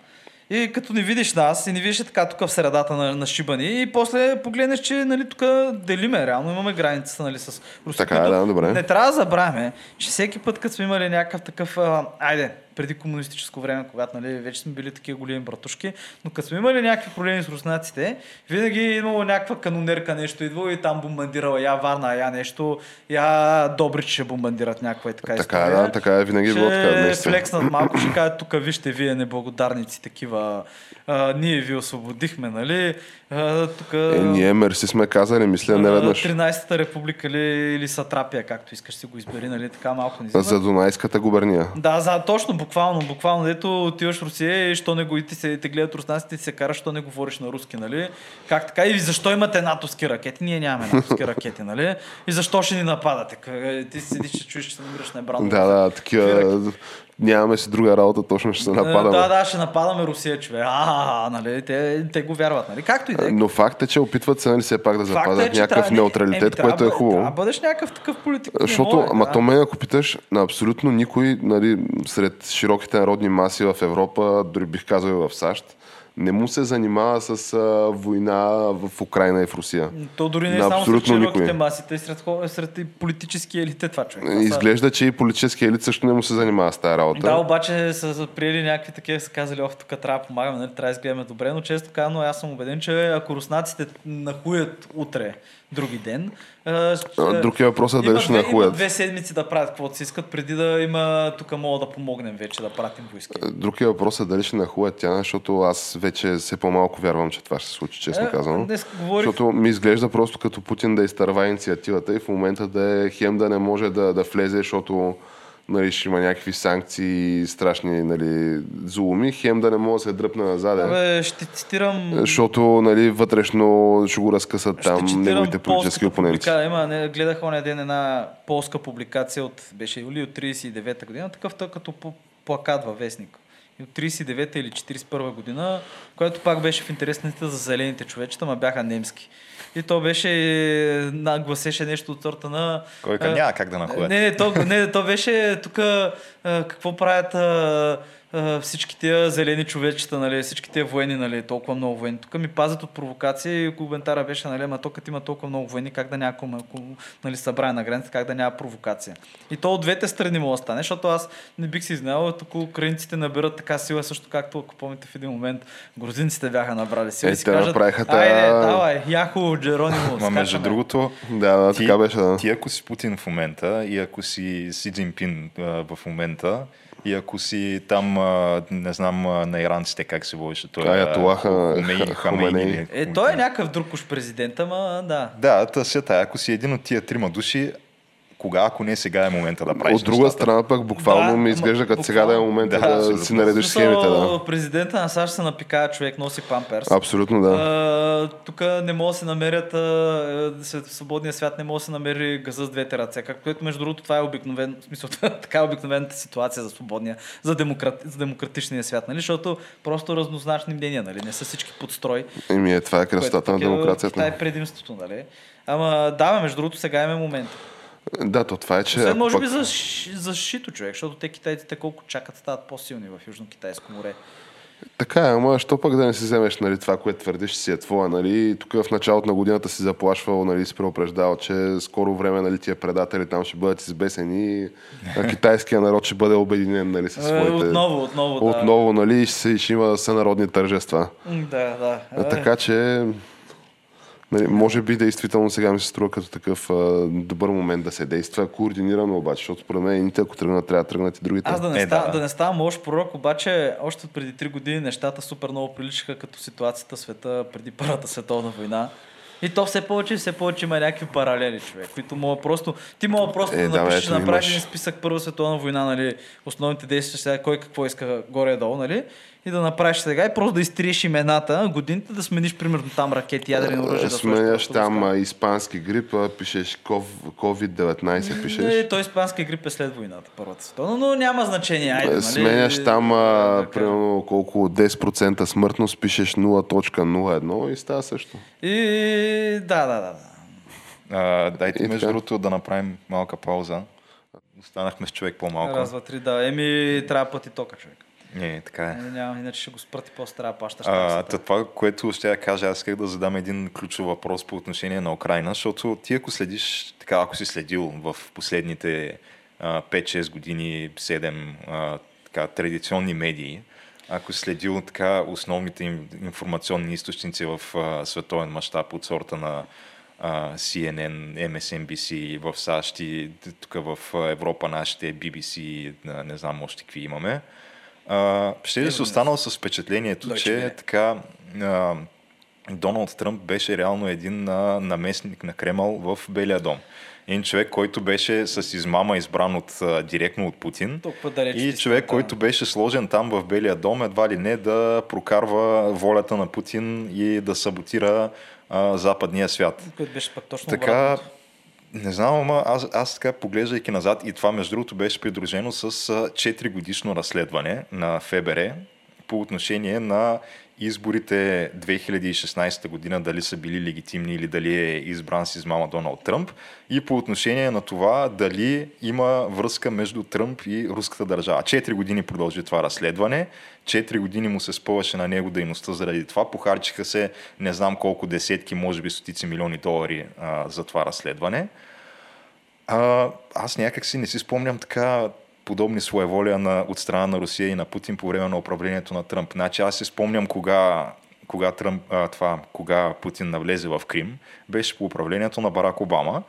и като не видиш нас и не видиш така тук в средата на, на шибани и после погледнеш, че нали, тук делиме, реално имаме границата нали, с Русия. Така е, да, добре. Не трябва да забравяме, че всеки път, като сме имали някакъв такъв, а, айде, преди комунистическо време, когато нали, вече сме били такива големи братушки, но като сме имали някакви проблеми с руснаците, винаги е имало някаква канонерка нещо идва и там бомбандирала я Варна, я нещо, я Добрич ще бомбандират някаква и така Така е, история. да, така е, винаги е било така. Ще флекснат малко, ще кажат, тук вижте, вие неблагодарници такива, а, ние ви освободихме, нали? А, тук... Е, ние мерси сме казали, мисля, не веднъж. 13-та република ли, или Сатрапия, както искаш си го избери, нали? Така малко не взима. За Дунайската губерния. Да, за, точно, буквално, буквално, дето отиваш в Русия и що не го и ти се, те гледат руснаците и се караш, що не говориш на руски, нали? Как така? И защо имате натовски ракети? Ние нямаме натовски ракети, нали? И защо ще ни нападате? К- Ти седиш, че чуеш, че се намираш на бран. Да, да, такива. Нямаме си друга работа, точно ще се нападаме. Да, да, ще нападаме Русия, човек. А, нали? Те, те го вярват, нали? Както и да е. Но факт е, че опитват се нали, все пак да Факт запазят че някакъв трябва- неутралитет, еми, което е хубаво. Да бъдеш някакъв такъв политик. Защото, може, ама да. то мен, ако питаш, на абсолютно никой, нали, сред широките народни маси в Европа, дори бих казал и в САЩ, не му се занимава с а, война в Украина и в Русия. То дори не е само сред широките никой. маси, те сред, хора, сред политически елите това човек. Изглежда, че и политическия елит също не му се занимава с тази работа. Да, обаче са са приели някакви такива, са казали, ох, тук трябва да помагаме, нали, трябва да изгледаме добре, но често казано, аз съм убеден, че ако руснаците нахуят утре, други ден, Друг е въпросът дали ще нахуят. две седмици да правят каквото си искат, преди да има, тук мога да помогнем вече, да пратим войски. Друг е въпросът дали ще нахуят тя, защото аз вече все по-малко вярвам, че това ще се случи, честно Е, казано. днес говорих- Защото ми изглежда просто като Путин да изтърва инициативата и в момента да е хем да не може да, да влезе, защото нали, ще има някакви санкции, страшни нали, зулуми, хем да не може да се дръпне назад. е. Абе, ще цитирам Защото нали, вътрешно ще го разкъсат Ще там неговите политически опоненти. Публика... Има, не, гледах оня ден една полска публикация от, беше юли от 39-та година, такъв той като плакат във вестник. И от 39-та или 41 година, което пак беше в интересните за зелените човечета, ма бяха немски. И то беше, е, нагласеше нещо от сорта на... Кой ка а, няма как да нахуят. Не, не, то, не, то беше тук какво правят всички тия зелени човечета, нали, всички тия военни, нали, толкова много военни. Тук ми пазят от провокации и коментара беше, нали, ама то като има толкова много военни, как да няма ком- нали, събрание на граница, как да няма провокация. И то от двете страни мога да стане, защото аз не бих си изненадал, тук украинците набират така сила, също както, ако помните в един момент, грузинците бяха набрали сила Е, те кажат, направиха тая- айде, давай, яхо, Джеронимо, Ма между скачаме». другото, Да, да, ти, така беше. Да. ти ако си Путин в момента и ако си Си Цзинпин а, в момента и ако си там, не знам на иранците как се водеше той. Аятолаха Хумейни- Хумейни. Е, той е някакъв друг уж президент, ама да. Да, тъсята, ако си един от тия трима души, кога, ако не сега е момента да правиш От друга нещата? страна пък буквално Да, ми изглежда като сега да е момента Да, да, абсолютно. си наредиш схемите. Да. Президента на САЩ се напикава човек, носи памперс. Абсолютно да. Тук не могат да се намерят, а, свет- в свободния свят не може да се намери газа с двете ръце, както което между другото това е обикновен, в смисъл, така е обикновената ситуация за свободния, за, демократ, за демократичния свят, нали? защото просто разнозначни мнения, нали? не са всички подстрой. Еми, е, това е красотата на е- Това демокрацията. е предимството, нали? Ама да, между другото сега имаме момент. Да, то това е, че... Ако може пък- би за, за шито човек, защото те китайците колко чакат стават по-силни в Южно-Китайско море. Така е, ама що пък да не си вземеш нали, това, което твърдиш, си е твоя. Нали? Тук в началото на годината си заплашвал, нали, си преупреждал, че скоро време нали, тия предатели там ще бъдат избесени, а китайския народ ще бъде обединен нали, със Е, своите... Отново, отново, да. Отново, нали, ще, ще има сънародни тържества. Да, да. А, така че, нали, може би действително сега ми се струва като такъв а, добър момент да се действа, координирано обаче, защото според мен едните, ако тръгнат, трябва да тръгнат и другите. Аз да не, Е, ста, да. да. не ставам лош пророк, обаче още преди 3 години нещата супер много приличаха като ситуацията в света преди Първата световна война. И то все повече и все повече има някакви паралели, човек, които мога просто... Ти мога просто Е, да да, напишеш, да направиш един списък Първа световна война, нали, основните действия, сега кой какво иска горе-долу, нали, и да направиш сега и просто да изтриеш имената, годините, да смениш примерно там ракети, ядрени оръжия. да Сменяш да там скажеш. а, испански грип, пишеш ков- COVID-19, пишеш. Не, той испанския грип е след войната, първата световна, но няма значение. Айде, нали, Сменяш там да а, примерно колко 10% смъртност, пишеш 0.01 и става също. И да, да, да. да. А, дайте И между така. другото да направим малка пауза. Останахме с човек по-малко. Раз, два, три, да. Еми, трябва да плати тока, човек. Не, така е. Нали, няма, иначе ще го спрати, после трябва да плащаш. А, та това, което ще я кажа, аз исках да задам един ключов въпрос по отношение на Украина, защото ти ако следиш, така ако си следил в последните а, 5-6 години, 7 а, така, традиционни медии, ако си следил така основните им, информационни източници в а, световен мащаб от сорта на а, CNN, MSNBC в САЩ и тук в Европа нашите BBC, не знам още какви имаме, а, ще ли си останал с впечатлението, Deutsche че Welle. така а, Доналд Тръмп беше реално един а, наместник на Кремъл в Белия дом. Един човек, който беше с измама избран от, а, директно от Путин. Далеч И човек, стана. който беше сложен там в Белия дом, едва ли не да прокарва волята на Путин и да саботира а, западния свят. Който беше пък точно Така, обратното. Не знам, ама аз, аз така поглеждайки назад и това между другото беше придружено с а, 4 годишно разследване на ФБР по отношение на изборите 2016 година, дали са били легитимни или дали е избран с измама Доналд Тръмп и по отношение на това дали има връзка между Тръмп и руската държава. Четири години продължи това разследване, четири години му се спъваше на него дейността заради това, похарчиха се не знам колко десетки, може би стотици милиони долари а, за това разследване. А, аз някак си не си спомням така подобни своеволия на, от страна на Русия и на Путин по време на управлението на Тръмп. Значи аз си спомням кога, кога, Тръмп, а, това, кога Путин навлезе в Крим, беше по управлението на Барак Обама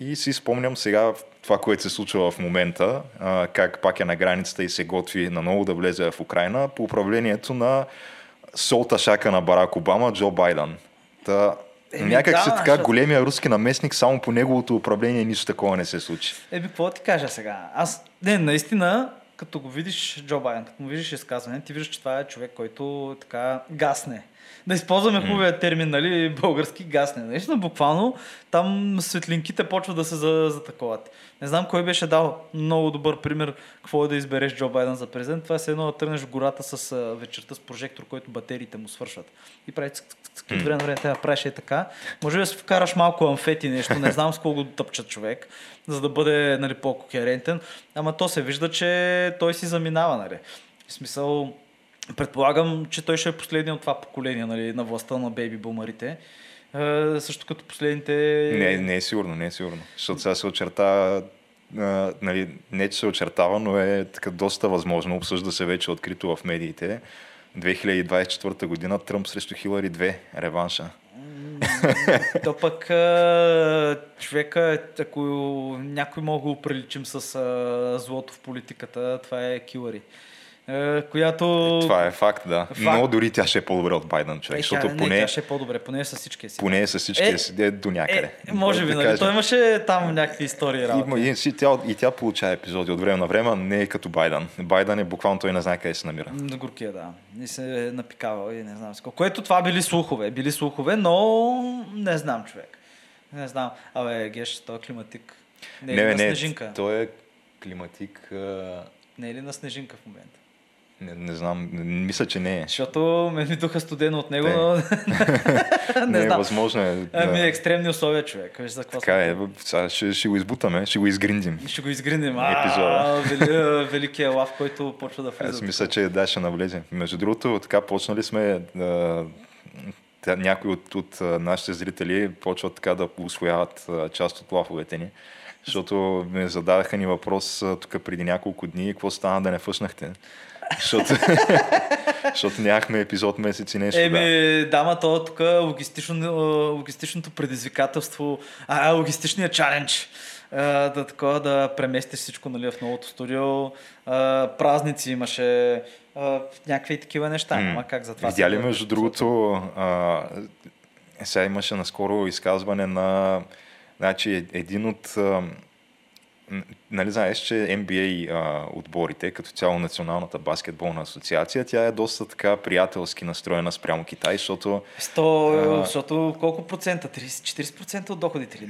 и си спомням сега това, което се случва в момента, а, как пак е на границата и се готви наново да влезе в Украина по управлението на солта шака на Барак Обама, Джо Байден. Та, Еми, някак да, си така защото- големия руски наместник, само по неговото управление нищо такова не се случи. Еби, какво ти кажа сега? Аз, не, наистина, като го видиш Джо Байден, като му видиш изказване, ти виждаш, че това е човек, който така гасне. Да използваме хубавия термин, нали, български гасне. Наистина, буквално, там светлинките почват да се за- затаковат. Не знам кой беше дал много добър пример какво е да избереш Джо Байден за президент. Това е едно да тръгнеш в гората с вечерта с прожектор, който батериите му свършват. И прави от време на време трябва да правиш е така. Може да си вкараш малко амфети нещо, не знам с колко го тъпча човек, за да бъде нали, по-кохерентен. Ама то се вижда, че той си заминава. Нали. В смисъл, предполагам, че той ще е последния от това поколение нали, на властта на бейби бумарите. Е, също като последните... Не, не е сигурно, не е сигурно. Защото сега се очерта, а, нали, не че се очертава, но е така доста възможно. Обсъжда се вече открито в медиите. 2024 година Тръмп срещу Хилари 2, реванша. То пък а, човека, ако някой мога да го приличим с а, злото в политиката, това е Килари. А, която... Това е факт, да. Факт. Но дори тя ще е по-добре от Байден, човек. Е, защото тя, поне, не, тя ще е по-добре, поне с всичкия си. поне е с всички Е, си е, до някъде. Е, може би, Да нали? кажем. Той имаше там някакви истории. работи. Има, и, тя, и тя получава епизоди от време на време, не е като Байден. Байден е буквално той не знае къде се намира. На горкия, да. И се е напикавал и не знам си колко. Което това били слухове. Били слухове, но не знам човек. Не знам. Абе, Геш, той е климатик. Не, е не, не, снежинка? той е климатик. А... Не е ли на снежинка в момента? Не, не знам, мисля, че не е. Защото ме ми духа студено от него, Не. но не, не е знам. възможно е. Ами да. екстремни условия, човек. Виж за какво Така е, сега ще, ще го избутаме, ще го изгриндим. Ще го. Епизода. А, вели, великия лав, който почва да влиза. Аз мисля, че да, ще навлезе. Между другото, така почнали сме да, някои от, от нашите зрители почват така да усвояват част от лафовете ни. Защото ме зададаха ни въпрос тук преди няколко дни, какво стана да не фъснахте. Защото, защото нямахме епизод месец и нещо. да. Еми, дама, то тук логистично, логистичното предизвикателство, а, логистичният чалендж, а, да такова да преместиш всичко нали, в новото студио. А, празници имаше, а, някакви такива неща. Ама как за това? Видя ли между другото а, сега имаше наскоро изказване на значи, един от нали знаеш, че NBA а, отборите, като цяло Националната баскетболна асоциация, тя е доста така приятелски настроена спрямо Китай, защото... 100, а, защото колко процента? 30-40% от доходите ли?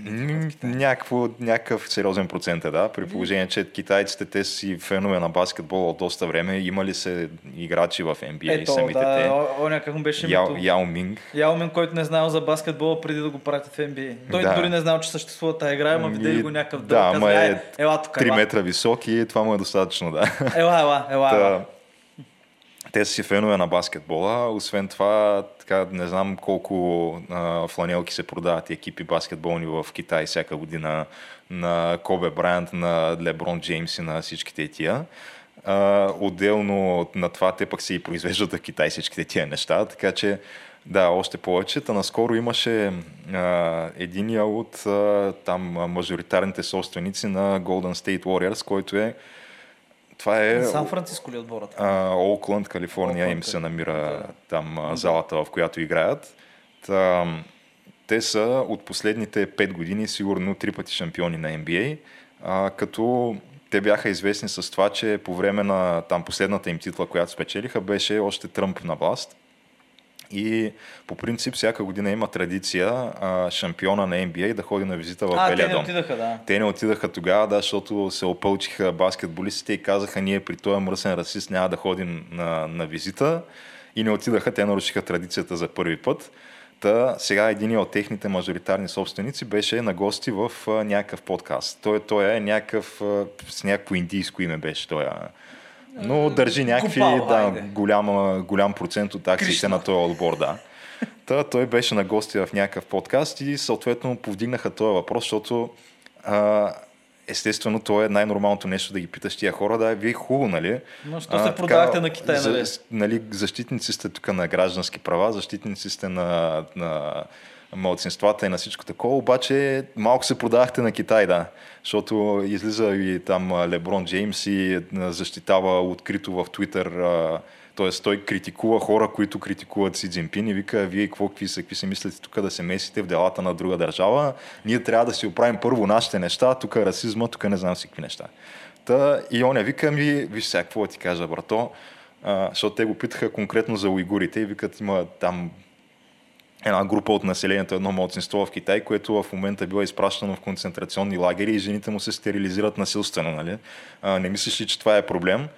Някакво, някакъв сериозен процент е, да. При положение, че китайците, те си фенове на баскетбол от доста време. Имали се играчи в NBA Ето, самите да, те. О, някак му беше Яо, Яо Минг. Яо Минг, който не знаел за баскетбол преди да го пратят в NBA. Той да. дори не знал, че съществува тази игра, ама видели го някакъв да, ама е, ела тук, 3 метра висок и това му е достатъчно, да. Ела, ела, ела. Та, те са си фенове на баскетбола. Освен това, така, не знам колко а, фланелки се продават екипи баскетболни в Китай всяка година на Кобе Брайант, на Леброн Джеймс и на всичките тия. А, отделно на това те пък се и произвеждат в Китай всичките тия неща, така че да, още повече. Та наскоро имаше а, единия от а, там мажоритарните собственици на Golden State Warriors, който е това е... Сан Франциско ли е отборът? Оукланд, Калифорния им се намира да. там а, залата, в която играят. Та, те са от последните 5 години сигурно три пъти шампиони на NBA, а, като те бяха известни с това, че по време на там последната им титла, която спечелиха, беше още Тръмп на власт. И по принцип всяка година има традиция а, шампиона на NBA да ходи на визита в Белия дом. те не отидаха, да. Те не отидаха тогава, да, защото се опълчиха баскетболистите и казаха ние при този мръсен расист няма да ходим на, на визита. И не отидаха, те нарушиха традицията за първи път. Та сега един от техните мажоритарни собственици беше на гости в а, някакъв подкаст. Той, той е някакъв, а, с някакво индийско име беше той. Но държи някакви, Купал, да, голям, голям процент от акциите Кришна. на този отбор, да. Та, той беше на гости в някакъв подкаст и съответно повдигнаха този въпрос, защото а, естествено, то е най-нормалното нещо да ги питаш тия хора, да, вие хубаво, нали? Но що се продавахте на Китай, нали? За, нали? Защитници сте тук на граждански права, защитници сте на, на малцинствата и на всичко такова, обаче малко се продавахте на Китай, да. Защото излиза и там Леброн Джеймс и защитава открито в Твитър т.е. той критикува хора, които критикуват Си Цзинпин и вика, вие какво, какви, са, какви се мислите тук да се месите в делата на друга държава. Ние трябва да си оправим първо нашите неща, тук е расизма, тук не знам си какви неща. Та, и он я вика ми, виж сега, какво ти кажа, брато, а, защото те го питаха конкретно за уйгурите и викат, има там една група от населението, едно младсинство в Китай, което в момента е било изпращано в концентрационни лагери и жените му се стерилизират насилствено. Нали? А, не мислиш ли, че това е проблем?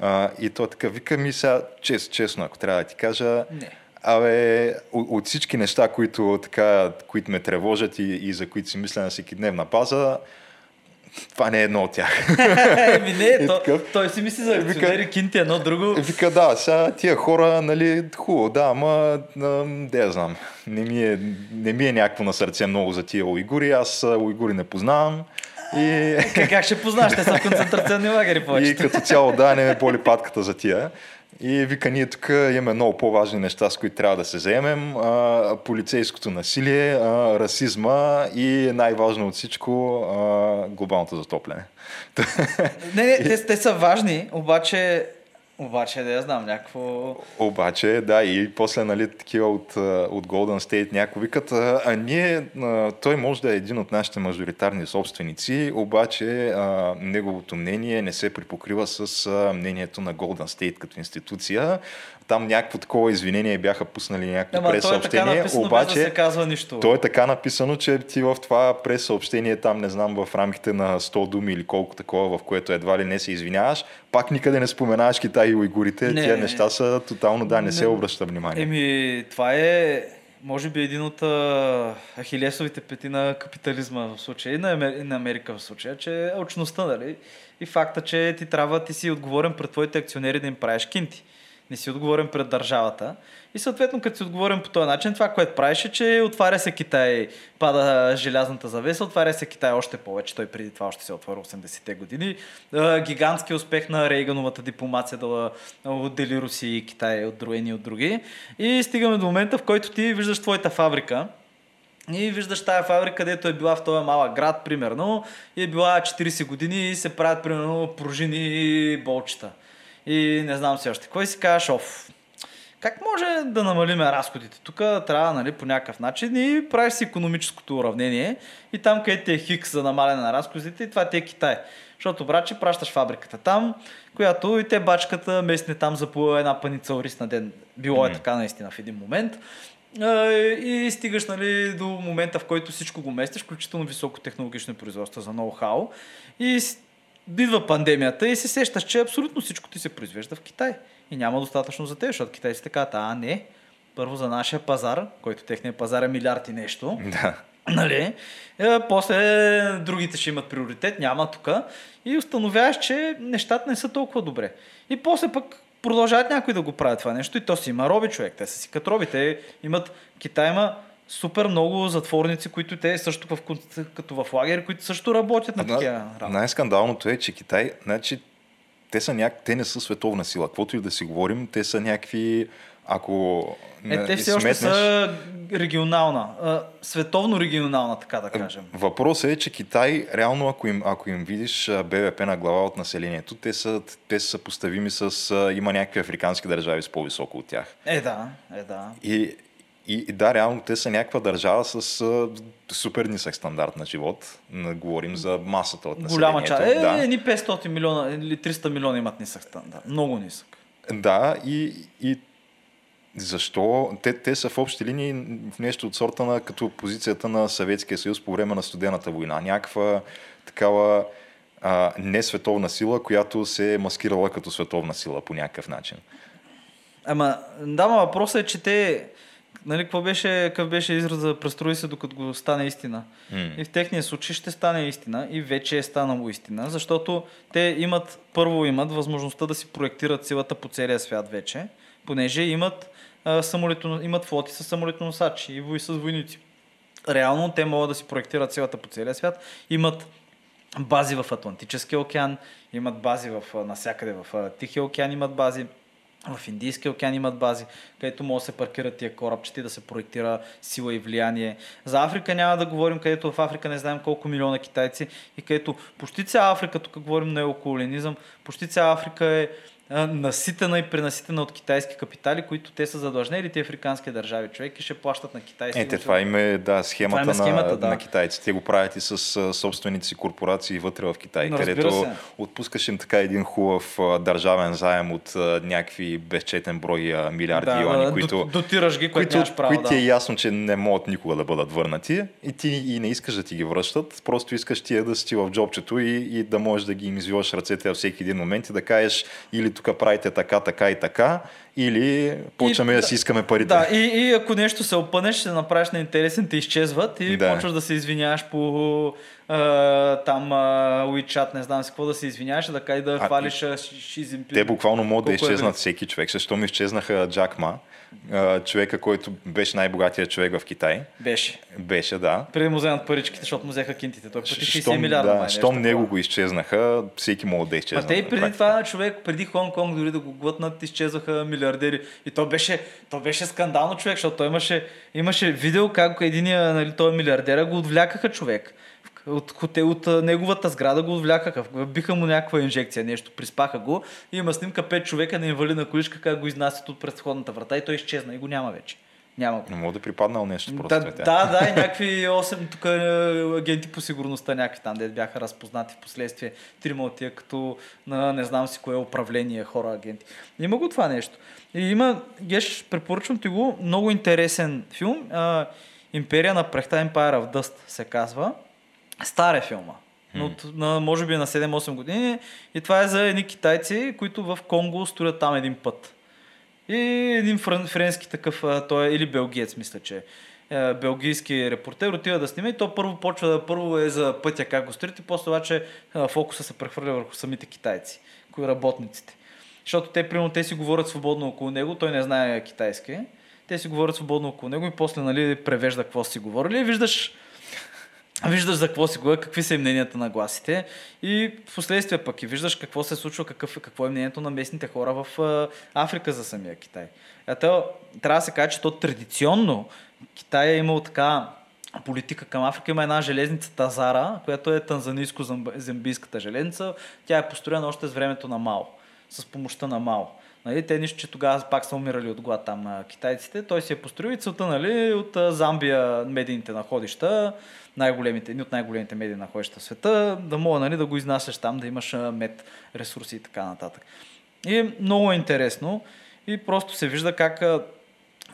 А, и той така вика ми сега, чест, честно, ако трябва да ти кажа, не. Абе, от всички неща, които, така, които ме тревожат и, и за които си мисля на всеки дневна база, това не е едно от тях. Еми не, то, такъв, той си мисли за акционери, кинти едно друго. Вика, да, сега тия хора, нали, хубаво, да, ама, да я знам, не ми, е, не ми е някакво на сърце много за тия уйгури, аз уйгури не познавам. И... Как ще познаш, те са в концентрационни лагери повече. И като цяло, да, не ме боли патката за тия. И вика, ние тук имаме много по-важни неща, с които трябва да се заемем. А, полицейското насилие, а, расизма и най-важно от всичко а, глобалното затопляне. Не, не, те, те са важни, обаче обаче, да я знам, някакво... Обаче, да, и после, нали, такива от, от Golden State някои викат, а, а ние, а, той може да е един от нашите мажоритарни собственици, обаче а, неговото мнение не се припокрива с а, мнението на Golden State като институция там някакво такова извинение бяха пуснали някакво прес-съобщение, е обаче да се казва нищо. то е така написано, че ти в това прес-съобщение там, не знам, в рамките на 100 думи или колко такова, в което едва ли не се извиняваш, пак никъде не споменаваш Китай и уйгурите, не, тия неща са тотално, да, не, не се обръща внимание. Еми, това е може би един от а, ахилесовите пети на капитализма в случая и на, Амер... на Америка в случая, че е очността, нали? И факта, че ти трябва, ти си отговорен пред твоите акционери да им правиш кинти не си отговорен пред държавата. И съответно, като си отговорен по този начин, това, което правиш е, че отваря се Китай, пада желязната завеса, отваря се Китай още повече. Той преди това още се отвори 80-те години. Гигантски успех на Рейгановата дипломация да отдели Русия и Китай от други от други. И стигаме до момента, в който ти виждаш твоята фабрика, и виждаш тая фабрика, където е била в този малък град, примерно, и е била 40 години и се правят, примерно, пружини и болчета и не знам си още. Кой си казваш, оф, как може да намалим разходите? Тук трябва нали, по някакъв начин и правиш си економическото уравнение и там където е хикс за намаляне на разходите и това ти е Китай. Защото, браче, пращаш фабриката там, която и те бачката местни там за по една паница ориз на ден. Било е така наистина в един момент. И стигаш нали, до момента, в който всичко го местиш, включително високотехнологични производства за ноу-хау. И идва пандемията и се сещаш, че абсолютно всичко ти се произвежда в Китай. И няма достатъчно за теб, защото китайците казват, а не, първо за нашия пазар, който техният пазар е милиард и нещо. Да. Нали? Е, после другите ще имат приоритет, няма тук. И установяваш, че нещата не са толкова добре. И после пък продължават някои да го правят това нещо и то си има роби човек. Те са си като роби. Те имат, Китай има супер много затворници, които те също в, като в лагери, които също работят на На- такива работи. Най-скандалното е, че Китай, значи, те, са няк... те не са световна сила. Каквото и да си говорим, те са някакви, ако Е, те все още сметнеш- са регионална, световно регионална, така да кажем. Въпросът е, че Китай, реално, ако им, ако им видиш БВП на глава от населението, те са, те са съпоставими с... Има някакви африкански държави с по-високо от тях. Е, да, е, да. И, и, да, реално те са някаква държава с а, супер нисък стандарт на живот. Говорим за масата от населението. Голяма част. Е, да. едни 500 милиона или 300 милиона имат нисък стандарт. Много нисък. Да, и, и защо? Те, те са в общи линии в нещо от сорта на като позицията на Съветския съюз по време на студената война. Някаква такава а, не световна сила, която се е маскирала като световна сила по някакъв начин. Ама, да, ма въпросът е, че те, нали, какво беше, какъв беше израза, престрои се докато го стане истина. М. И в техния случай ще стане истина и вече е станало истина, защото те имат, първо имат възможността да си проектират силата по целия свят вече, понеже имат, а, имат флоти с самолетоносачи и вой с войници. Реално те могат да си проектират силата по целия свят, имат бази в Атлантическия океан, имат бази в, навсякъде в Тихия океан, имат бази, в Индийския океан имат бази, където могат да се паркират тия корабчета и да се проектира сила и влияние. За Африка няма да говорим, където в Африка не знаем колко милиона китайци и където почти цяла Африка, тук говорим неоколонизъм, почти цяла Африка е наситена и пренаситена от китайски капитали, които те са задлъжнели, те африкански държави. Човек и ще плащат на китайски. Ете, това им е да, схемата, Това е схемата, на, да. на китайците. Те го правят и с собствените си корпорации вътре в Китай, Но където се. отпускаш им така един хубав държавен заем от някакви безчетен брой милиарди да, юани, да, които... дот- дотираш ги, които, нямаш право. които да. ти е ясно, че не могат никога да бъдат върнати и ти и не искаш да ти ги връщат, просто искаш тия да си в джобчето и, и да можеш да ги им извиваш ръцете във всеки един момент и да кажеш или тук правите така, така и така, или почваме И- да си искаме парите. Да, и, и ако нещо се опънеш, ще направиш на интересен, те изчезват и Да. почваш да се извиняваш по а, там а, WeChat, не знам си какво да се извиняваш, да кай да А, хвалиш а, Ши. Те буквално могат да е изчезнат велик. всеки човек. Защо ми изчезнаха Джак Ма, а, човека, който беше най-богатия човек в Китай. Беше. Беше, да. Преди му вземат паричките, защото му взеха кинтите. Той почти 60 Щом, милиарда. да, май, нещо щом него го изчезнаха, всеки могат да изчезне. Ма те и преди това човек, преди Хонг-Конг дори да го глътнат, изчезваха милиардери. И то беше, то беше скандално човек, защото той имаше, имаше видео как единия, нали, той милиардера го отвлякаха човек. От, от а, неговата сграда го отвлякаха. Биха му някаква инжекция, нещо, приспаха го. И има снимка пет човека на инвалидна количка, как го изнасят от предходната врата и той изчезна и го няма вече. Няма. Не мога да припаднал нещо Да, просто. е тя. да, да, и някакви 8 тук е, агенти по сигурността, някакви там, де бяха разпознати в последствие. Трима от тия като на не знам си кое управление, хора, агенти. Има го това нещо. И има, Геш, препоръчвам ти го, много интересен филм. А, Империя на прехта, Empire of Dust се казва. Стар е филма. Но от, на, може би на 7-8 години. И това е за едни китайци, които в Конго строят там един път. И един френ, френски такъв, той е или белгиец, мисля, че е, белгийски репортер отива да снима и то първо почва да първо е за пътя как го строят и после обаче фокуса се прехвърля върху самите китайци, кои работниците. Защото те, примерно, те си говорят свободно около него, той не знае китайски. Те си говорят свободно около него и после нали, превежда какво си говорили. И виждаш Виждаш за какво си говорят, какви са мненията на гласите и в последствие пък и виждаш какво се случва, какъв, какво е мнението на местните хора в а, Африка за самия Китай. Ето, трябва да се каже, че то традиционно Китай е имал така политика към Африка. Има една железница Тазара, която е танзанийско-замбийската железница. Тя е построена още с времето на Мао, с помощта на Мао. Нали, те нищо, че тогава пак са умирали от глад там китайците. Той си е построил и целта нали, от Замбия медийните находища, най-големите, едни от най-големите медийни находища в света, да мога нали, да го изнасяш там, да имаш мед, ресурси и така нататък. И е много интересно и просто се вижда как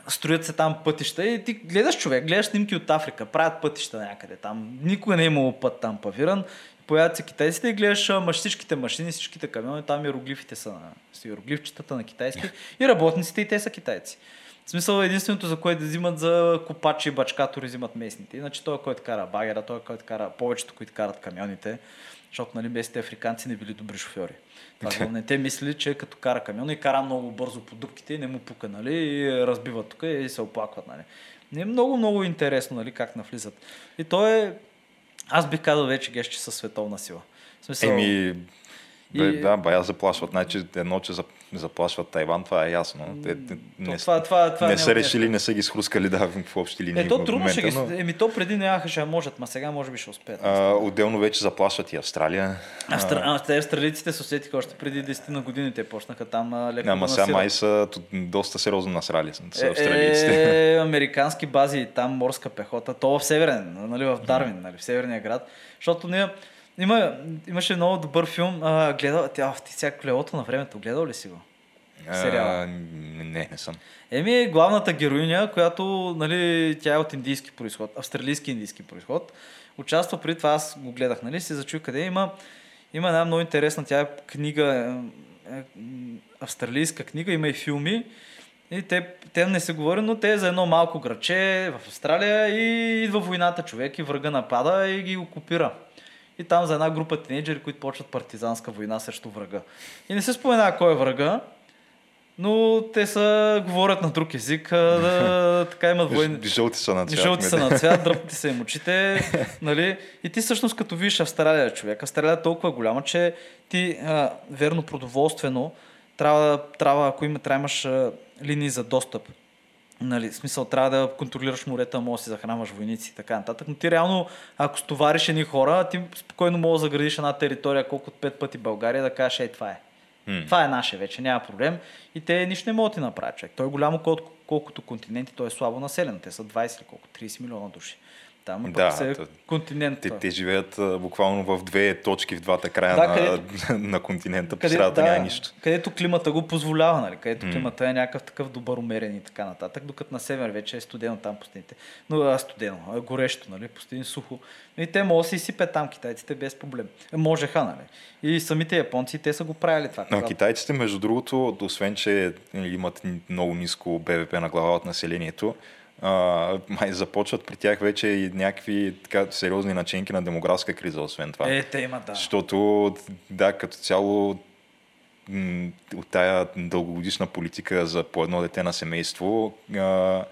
строят се там пътища и ти гледаш човек, гледаш снимки от Африка, правят пътища някъде там. Никога не е имало път там павиран. Появяват се китайците и гледаш а, маш, всичките машини, всичките камиони, там иероглифите са на иероглифчетата на китайски и работниците и те са китайци. В смисъл единственото, за което взимат за копачи и бачкатори, взимат местните. Иначе той, който кара багера, той, който кара повечето, които карат камионите, защото нали, местните африканци не били добри шофьори. Това не те мислили, че като кара камион и кара много бързо по дупките и не му пука, нали, и разбиват тук и се оплакват, нали. Не е много, много интересно, нали, как навлизат. И то е, аз бих казал вече геш, че са световна сила. В смисъл, Еми, бе, И- да, бая заплашват. Значи едно, че за- заплашват Тайван, това е ясно. Те, не, това- това- това не не са е решили, не са ги схрускали да, в общи линии. е, то в трудно ще ги... момента, но, Еми, то преди нямаха, ще можат, ма сега може би ще успеят. а, отделно вече заплашват и Австралия. Австра... А, те австралийците се усетиха още преди 10 на години. Те почнаха там а, леко Ама сега май са доста сериозно насрали са австралийците. Е, е, американски бази, там морска пехота, то в Северен, нали, в Дарвин, нали, в Северния град. Защото ние, има, имаше много добър филм, а, гледал, тя, ти сега колелото на времето, гледал ли си го? сериала. Не, не съм. Еми, главната героиня, която, нали, тя е от индийски происход, австралийски индийски происход, участва преди това, аз го гледах, нали, се зачуй къде има, има една много интересна, тя е книга, е, е, австралийска книга, има и филми, и те, те не се говори, но те е за едно малко граче в Австралия и идва войната човек и врага напада и ги окупира. И там за една група тинейджери, които почват партизанска война срещу врага. И не се спомена кой е врага, но те са, говорят на друг език, да, така имат войни. Жълти са на цвят. жълти са на цвят, дръпти са им очите, нали? И ти всъщност като видиш Австралия, човек, Австралия е толкова голяма, че ти, а, верно продоволствено, трябва, трябва ако има, трябва имаш а, линии за достъп. Нали, в смисъл, трябва да контролираш морета, може да си захранваш войници и така нататък. Но ти реално, ако стовариш едни хора, ти спокойно можеш да заградиш една територия, колко от пет пъти България, да кажеш, ей, това е. М. Това е наше вече, няма проблем. И те нищо не могат да ти направят, човек. Той е голямо колко, колкото континенти, той е слабо населен. Те са 20 или колко, 30 милиона души. Там пък Да, се то- континент. Те, те живеят а, буквално в две точки в двата края Да, на, където- на континента. По Къде, средата да, няма нищо. където климата го позволява, нали? където М. климата е някакъв такъв добър умерен и така нататък, докато на север вече е студено там пустините. Но а, студено, а, горещо, нали? пустини сухо. И те могат да си изсипят там китайците без проблем. Е, Можеха, нали? И самите японци, те са го правили това. Но китайците, между другото, освен, че имат много ниско БВП на глава от населението, а, май започват при тях вече и някакви така, сериозни начинки на демографска криза, освен това. Е, те имат, да. Защото, да, като цяло от тая дългогодишна политика за по едно дете на семейство, а,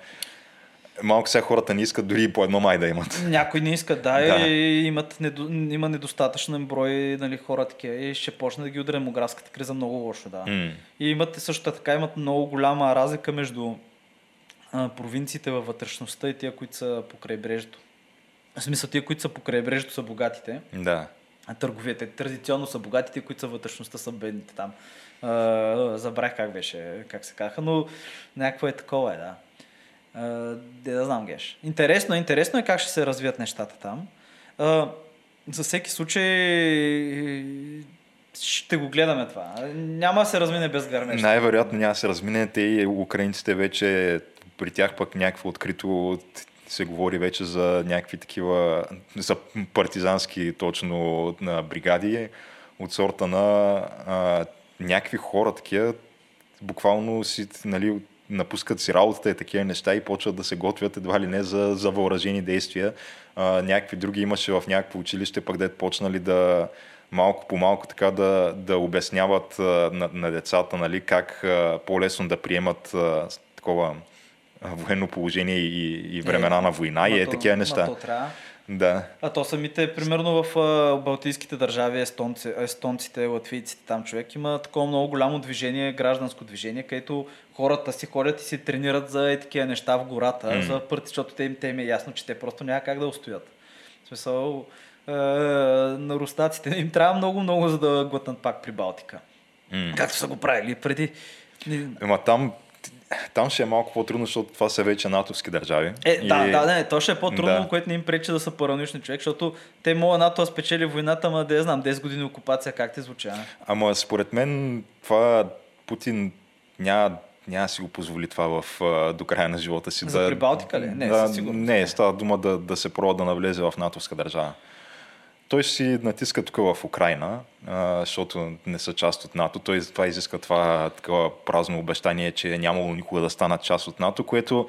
малко сега хората не искат дори и по едно май да имат. Някои не искат, да, Да. и имат, недо, има недостатъчен брой нали, хора такива и ще почне да ги удари демографската криза много лошо, да. М. И имат също така имат много голяма разлика между а, провинциите във вътрешността и тия, които са по крайбрежието. В смисъл, тия, които са по крайбрежието са богатите, Да. а търговията традиционно са богатите, които са вътрешността са бедните там. А, забрах как беше, как се казаха, но някакво е такова е, да. А, де да знам, Геш. Интересно интересно е как ще се развият нещата там. А, за всеки случай ще го гледаме това. Няма да се размине без гърмеж. Най-вероятно няма да се размине. Те и украинците вече, при тях пък някакво открито се говори вече за някакви такива, за партизански точно на бригади от сорта на а, някакви хора такива, буквално си, нали, напускат си работата и такива неща и почват да се готвят едва ли не за, за въоръжени действия. А, някакви други имаше в някакво училище, пък дет почнали да малко по малко така да, да обясняват а, на, на децата нали, как а, по-лесно да приемат а, такова военно положение и, и времена на война и е то- такива неща. то трябва. Да. А то самите, примерно в а, Балтийските държави, естонци, естонците, латвийците, там човек има такова много голямо движение, гражданско движение, където хората си ходят и си тренират за е такива неща в гората, mm. за пърти, защото те им, те им е ясно, че те просто няма как да устоят. В смисъл, е, на рустаците им трябва много-много, за да глътнат пак при Балтика. М. Както са го правили преди. Ема там, там ще е малко по-трудно, защото това са вече натовски държави. Е, да, И- да, не, то ще е по-трудно, Да. което не им пречи да са параноични човек, защото те могат НАТО да спечели войната, ама да я знам, 10 години окупация, как те звуча? Ама според мен това Путин няма, няма да си го позволи това в, до края на живота си. За да, Прибалтика ли? Не, да, със сигурност. Не, става дума да, да се пробва да навлезе в натовска държава. Той си натиска тук в Украина, а, защото не са част от НАТО. Той това изиска това такова празно обещание, че е нямало никога да станат част от НАТО, което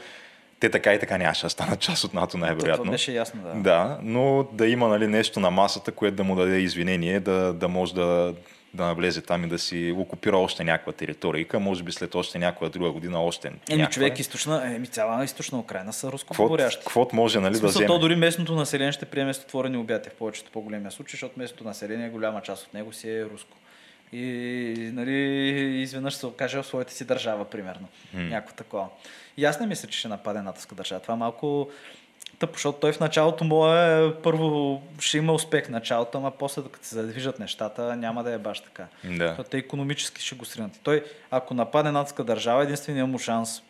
те така и така нямаше да станат част от НАТО, Това най-вероятно. беше ясно, да. Да, но да има нали, нещо на масата, което да му даде извинение, да, да може да, да навлезе там и да си окупира още някаква територия. Може би след още някоя друга година още Еми, някаква. човек, източна, еми, цяла източна Украина са руско Какво говорящи. може нали, В да смисъл, вземе? то дори местното население ще приеме с отворени обятия в повечето по-големия случай, защото местното население, голяма част от него си е руско. И нали, изведнъж се окаже в своята си държава, примерно. Някакво такова. И аз не мисля, че ще нападе натовска държава. Това малко тъпо, защото той в началото му е, първо ще има успех в началото, ама после като се задвижат нещата, няма да е баш така. Да. Защото те економически ще го сринат. Той, ако нападне натовска държава, единственият му шанс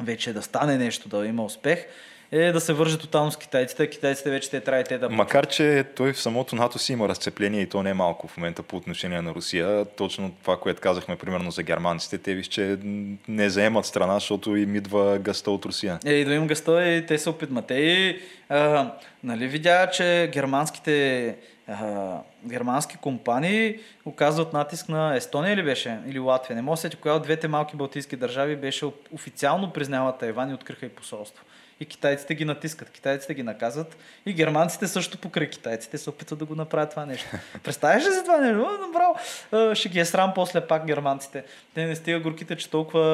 вече да стане нещо, да има успех, е да се върже тотално с китайците. Китайците вече те трябва и те да... Макар, че той в самото НАТО си има разцепление и то не е малко в момента по отношение на Русия. Точно това, което казахме примерно за германците, те виж, че не заемат страна, защото им идва гъста от Русия. Е, и да им гъста и те се опитват. Те и, а, нали, видя, че германските германски компании оказват натиск на Естония или беше? Или Латвия? Не мога да се коя от двете малки балтийски държави беше официално признала Тайван и откриха и посолство. И китайците ги натискат, китайците ги наказват и германците също покрай китайците се опитват да го направят това нещо. Представяш ли си това нещо? Направо, а, ще ги е срам после пак германците. Те не стига горките, че толкова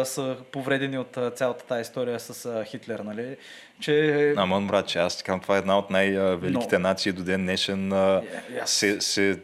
а, са повредени от а, цялата тази история с Хитлер, нали? Че Ама, брат, че аз казвам, това е една от най-великите Но- нации до ден днешен. а, Е, е, аз- Се,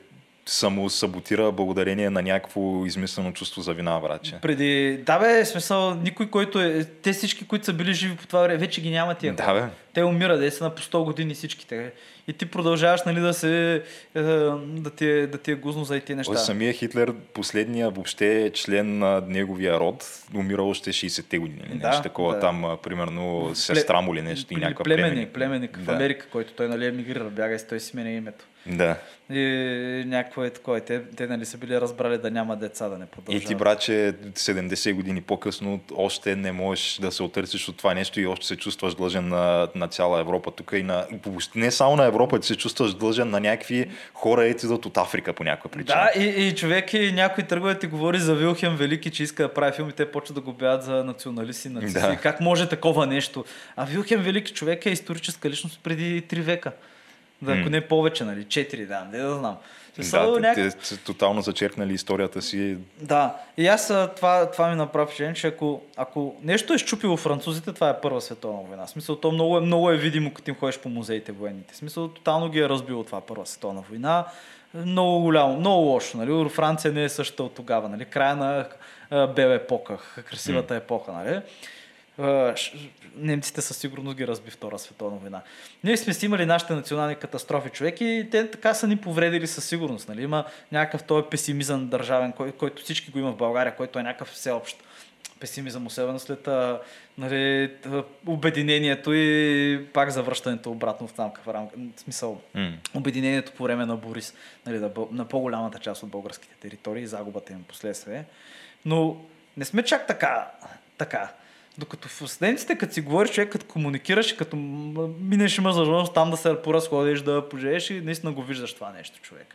се самосаботира благодарение на някакво измислено чувство за вина, братче. преди... Да бе, смисъл, никой, който е... Те всички, които са били живи по това време, вече ги няма тия. Да, бе. Те умират, де са на по 100 години всичките. И ти продължаваш, нали, да се... е, да ти е, да ти е гузно за и тези неща. Той самия Хитлер, последния въобще член на неговия род, умира още 60-те години. или Да, нещо такова да. там, примерно, сестра му или нещо и някаква племенник, племенник. племенник в Да. Америка, който той нали емигрира, бяга и той си сменя името. Да. И някакво е такова. и Те, те нали са били разбрали да няма деца, да не И продължават. ти, братче, 70 години по-късно още не можеш да се отърсиш от това нещо и още се чувстваш длъжен на, на цяла Европа тук и на... Не само на Европа, ти се чувстваш длъжен на някакви хора, ето идват от Африка по някаква причина. Да, и, и човек и някой тръгва да ти говори за Вилхем Велики, че иска да прави филми, те почват да го бяят за националисти, нацисти. Да. Как може такова нещо? А Вилхем Велики човек е историческа личност преди 3 века. Да, ако не повече, нали? 4, да, не да знам. Да, Смисъл, те, някак- те са тотално зачеркнали историята си. Да, и аз това, това ми направи впечатление, че ако, ако нещо е щупило французите, това е Първа световна война. В смисъл, то много е, много е видимо, като им ходиш по музеите военните. В смисъл, тотално ги е разбило това Първа световна война. Много голямо, много лошо. Нали? Франция не е същата от тогава. Нали? Края на бел епоха, красивата епоха. Нали? Немците със сигурност ги разби Втора световна война. Ние сме си имали нашите национални катастрофи, човек, и те така са ни повредили със сигурност. Нали? Има някакъв този песимизъм държавен, кой, който всички го има в България, който е някакъв всеобщ песимизъм, особено след а, нали, обединението и пак завръщането обратно в там в рамка. В смисъл, М. обединението по време на Борис, нали, на, на по-голямата част от българските територии и загубата им последствие. Но не сме чак така. така. Докато в немците, като си говориш, човек, като комуникираш, като минеш имаш възможност там да се поразходиш, да пожееш и наистина го виждаш това нещо, човек.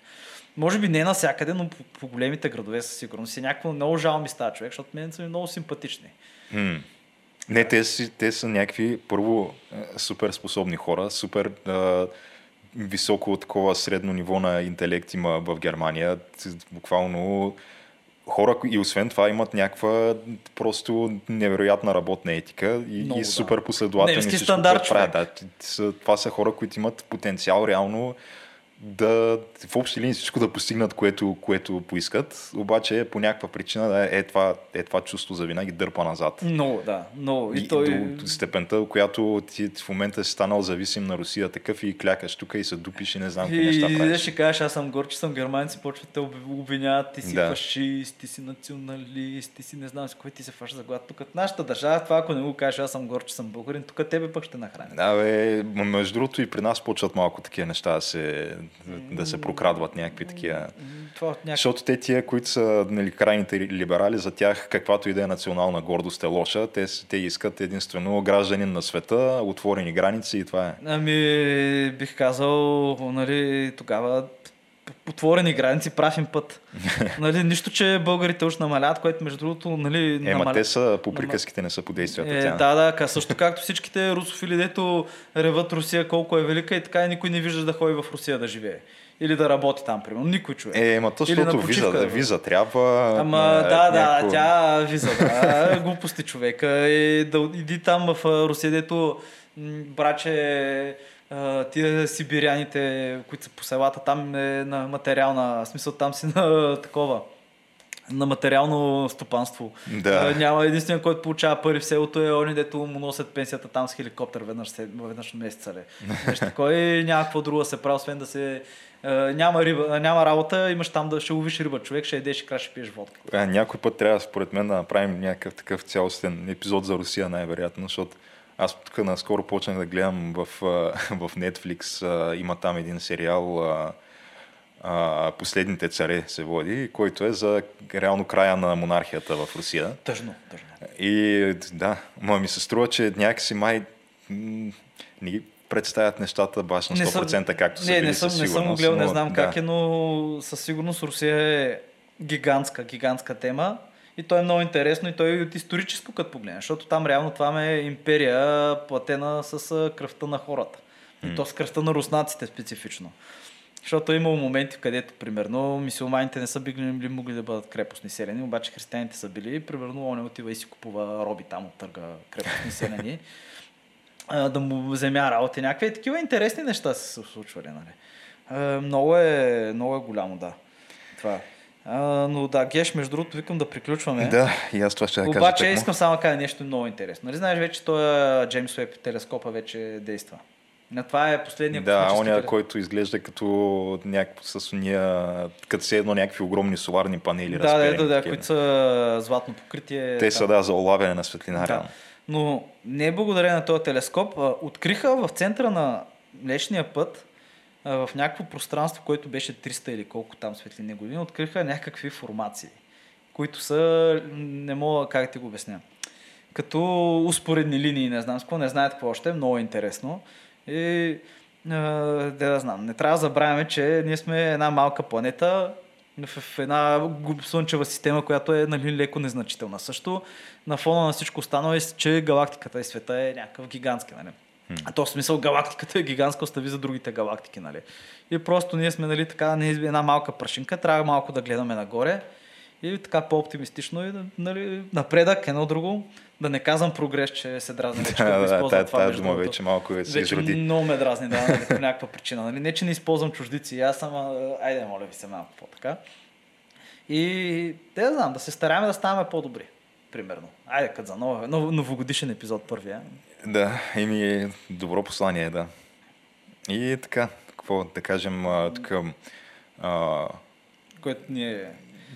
Може би не навсякъде, но по, по големите градове със сигурност. И някакво много жал ми става човек, защото мен са ми много симпатични. М. Не, те, си, те са някакви, първо, е, супер способни хора, супер е, високо такова средно ниво на интелект има в Германия. Буквално хора, и освен това имат някаква просто невероятна работна етика и, Много, и да. супер последователни. Всичко, стандарт, което правят. Да, това са хора, които имат потенциал реално да в общи линии всичко да постигнат, което, което поискат, обаче по някаква причина да е, това, е това чувство за винаги дърпа назад. Много, да. Много. И, И той... до, степента, която ти в момента си станал зависим на Русия такъв и клякаш тук и се дупиш и не знам какви неща И правиш. ще кажеш, аз съм гор, че съм германец, почват те об- обвиняват, ти си Да. фашист, ти си националист, ти си не знам с кой ти се фаш за глад. Тук нашата държава, това ако не го кажеш, аз съм гор, че съм българин, тук тебе пък ще нахраня. Да, бе, между другото и при нас почват малко такива неща да се, да се прокрадват някакви такива. Това от някакъв... Защото те тия, които са нали, крайните либерали, за тях каквато и да е национална гордост е лоша. Те, те искат единствено гражданин на света, отворени граници и това е. Ами, бих казал, нали, тогава отворени граници, прав им път. нали, нищо, че българите уж намаляват, което между другото, нали, Ема намаля- те са по приказките, не са по действията. Е, да, да, ка, също както всичките русофили, дето реват Русия колко е велика и така и никой не вижда да ходи в Русия да живее. Или да работи там, примерно. Никой човек. Е, ма то, защото виза, да виза трябва. Ама а, да, да, някакво- тя виза, да, глупости човека. И да иди там в Русия, дето браче тия сибиряните, които са по селата, там е на материална, в смисъл там си на такова на материално стопанство. Да. Няма единствен, който получава пари в селото е они, дето му носят пенсията там с хеликоптер веднъж, веднъж месеца. Ле. Нещо такова и няма какво друго да се прави, освен да се... няма, риба, няма работа, имаш там да ще ловиш риба човек, ще едеш и краш ще пиеш водка. А, някой път трябва, според мен, да направим някакъв такъв цялостен епизод за Русия, най-вероятно, защото аз тук наскоро почнах да гледам в, в Netflix, има там един сериал Последните царе се води, който е за реално края на монархията в Русия. Тъжно, тъжно. И да, ма ми се струва, че някакси май не ги представят нещата баш на 100% както са не, били не съм, със не съм гледал, не но знам да. как е, но със сигурност Русия е гигантска, гигантска тема. И то е много интересно и то е от историческо като погледнеш, защото там реално това е империя платена с кръвта на хората. И то с кръвта на руснаците специфично. Защото е имало моменти, където, примерно, мисиоманите не са били могли да бъдат крепостни селени, обаче християните са били. Примерно, он отива и си купува роби там от търга крепостни селени. да му вземя работа някакви. И такива интересни неща са се случвали. Нали. Много, е, много е голямо, да. Това е. А, но да, Геш, между другото, викам да приключваме. Да, и аз това ще да кажа. Обаче искам само да кажа нещо много интересно. Нали знаеш вече, този Джеймс Уеб телескопа вече действа. На това е последния Да, оня, телескоп. който изглежда като някакво с уния, като се едно някакви огромни соларни панели. Да, да, да, да, които са златно покритие. Те там. са, да, за улавяне на светлина. Да. Но не благодарение на този телескоп, откриха в центъра на Млечния път, в някакво пространство, което беше 300 или колко там светлини години, откриха някакви формации, които са, не мога как да ти го обясня, като успоредни линии, не знам с какво, не знаят какво още, много е интересно. И да, да знам, не трябва да забравяме, че ние сме една малка планета, в една слънчева система, която е нали, леко незначителна. Също на фона на всичко останало е, че галактиката и света е някакъв гигантски. Нали? А то в смисъл галактиката е гигантска, остави за другите галактики. Нали? И просто ние сме нали, така, не една малка прашинка, трябва малко да гледаме нагоре и така по-оптимистично и нали, напредък, едно друго. Да не казвам прогрес, че се дразни вече, Да, да, използвам това. тая дума вече малко е се Вече изроди. много ме дразни, да, нали, по някаква причина. Нали? Не, че не използвам чуждици, аз съм, айде, моля ви се малко по-така. И те да знам, да се стараем да ставаме по-добри. Примерно. Айде, като за нов, нов, новогодишен епизод първия. Да, ими добро послание, да. И така, какво да кажем, тук, а, Което ни е...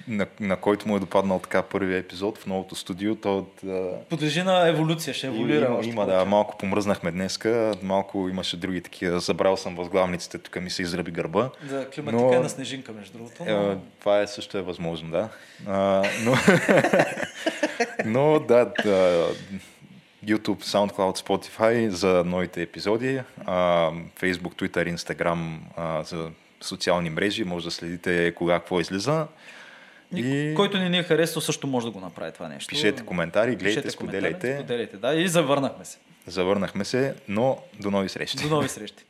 на, на който му е допаднал така първия епизод в новото студио, то от, Подлежи на еволюция, ще еволюира. има, има да, малко помръзнахме днеска, малко имаше други такива, забрал съм възглавниците, тук ми се израби гърба. За климатика Но- е на снежинка, между другото. Е, Но... това е също е възможно, да. А, но, но да, да, YouTube, SoundCloud, Spotify за новите епизоди, Facebook, Twitter, Instagram за социални мрежи, може да следите кога какво излиза. И... Който не ни е харесал, също може да го направи това нещо. Пишете коментари, гледайте, Пишете коментари, споделяйте. Споделяйте, да. И завърнахме се. Завърнахме се, но до нови срещи. До нови срещи.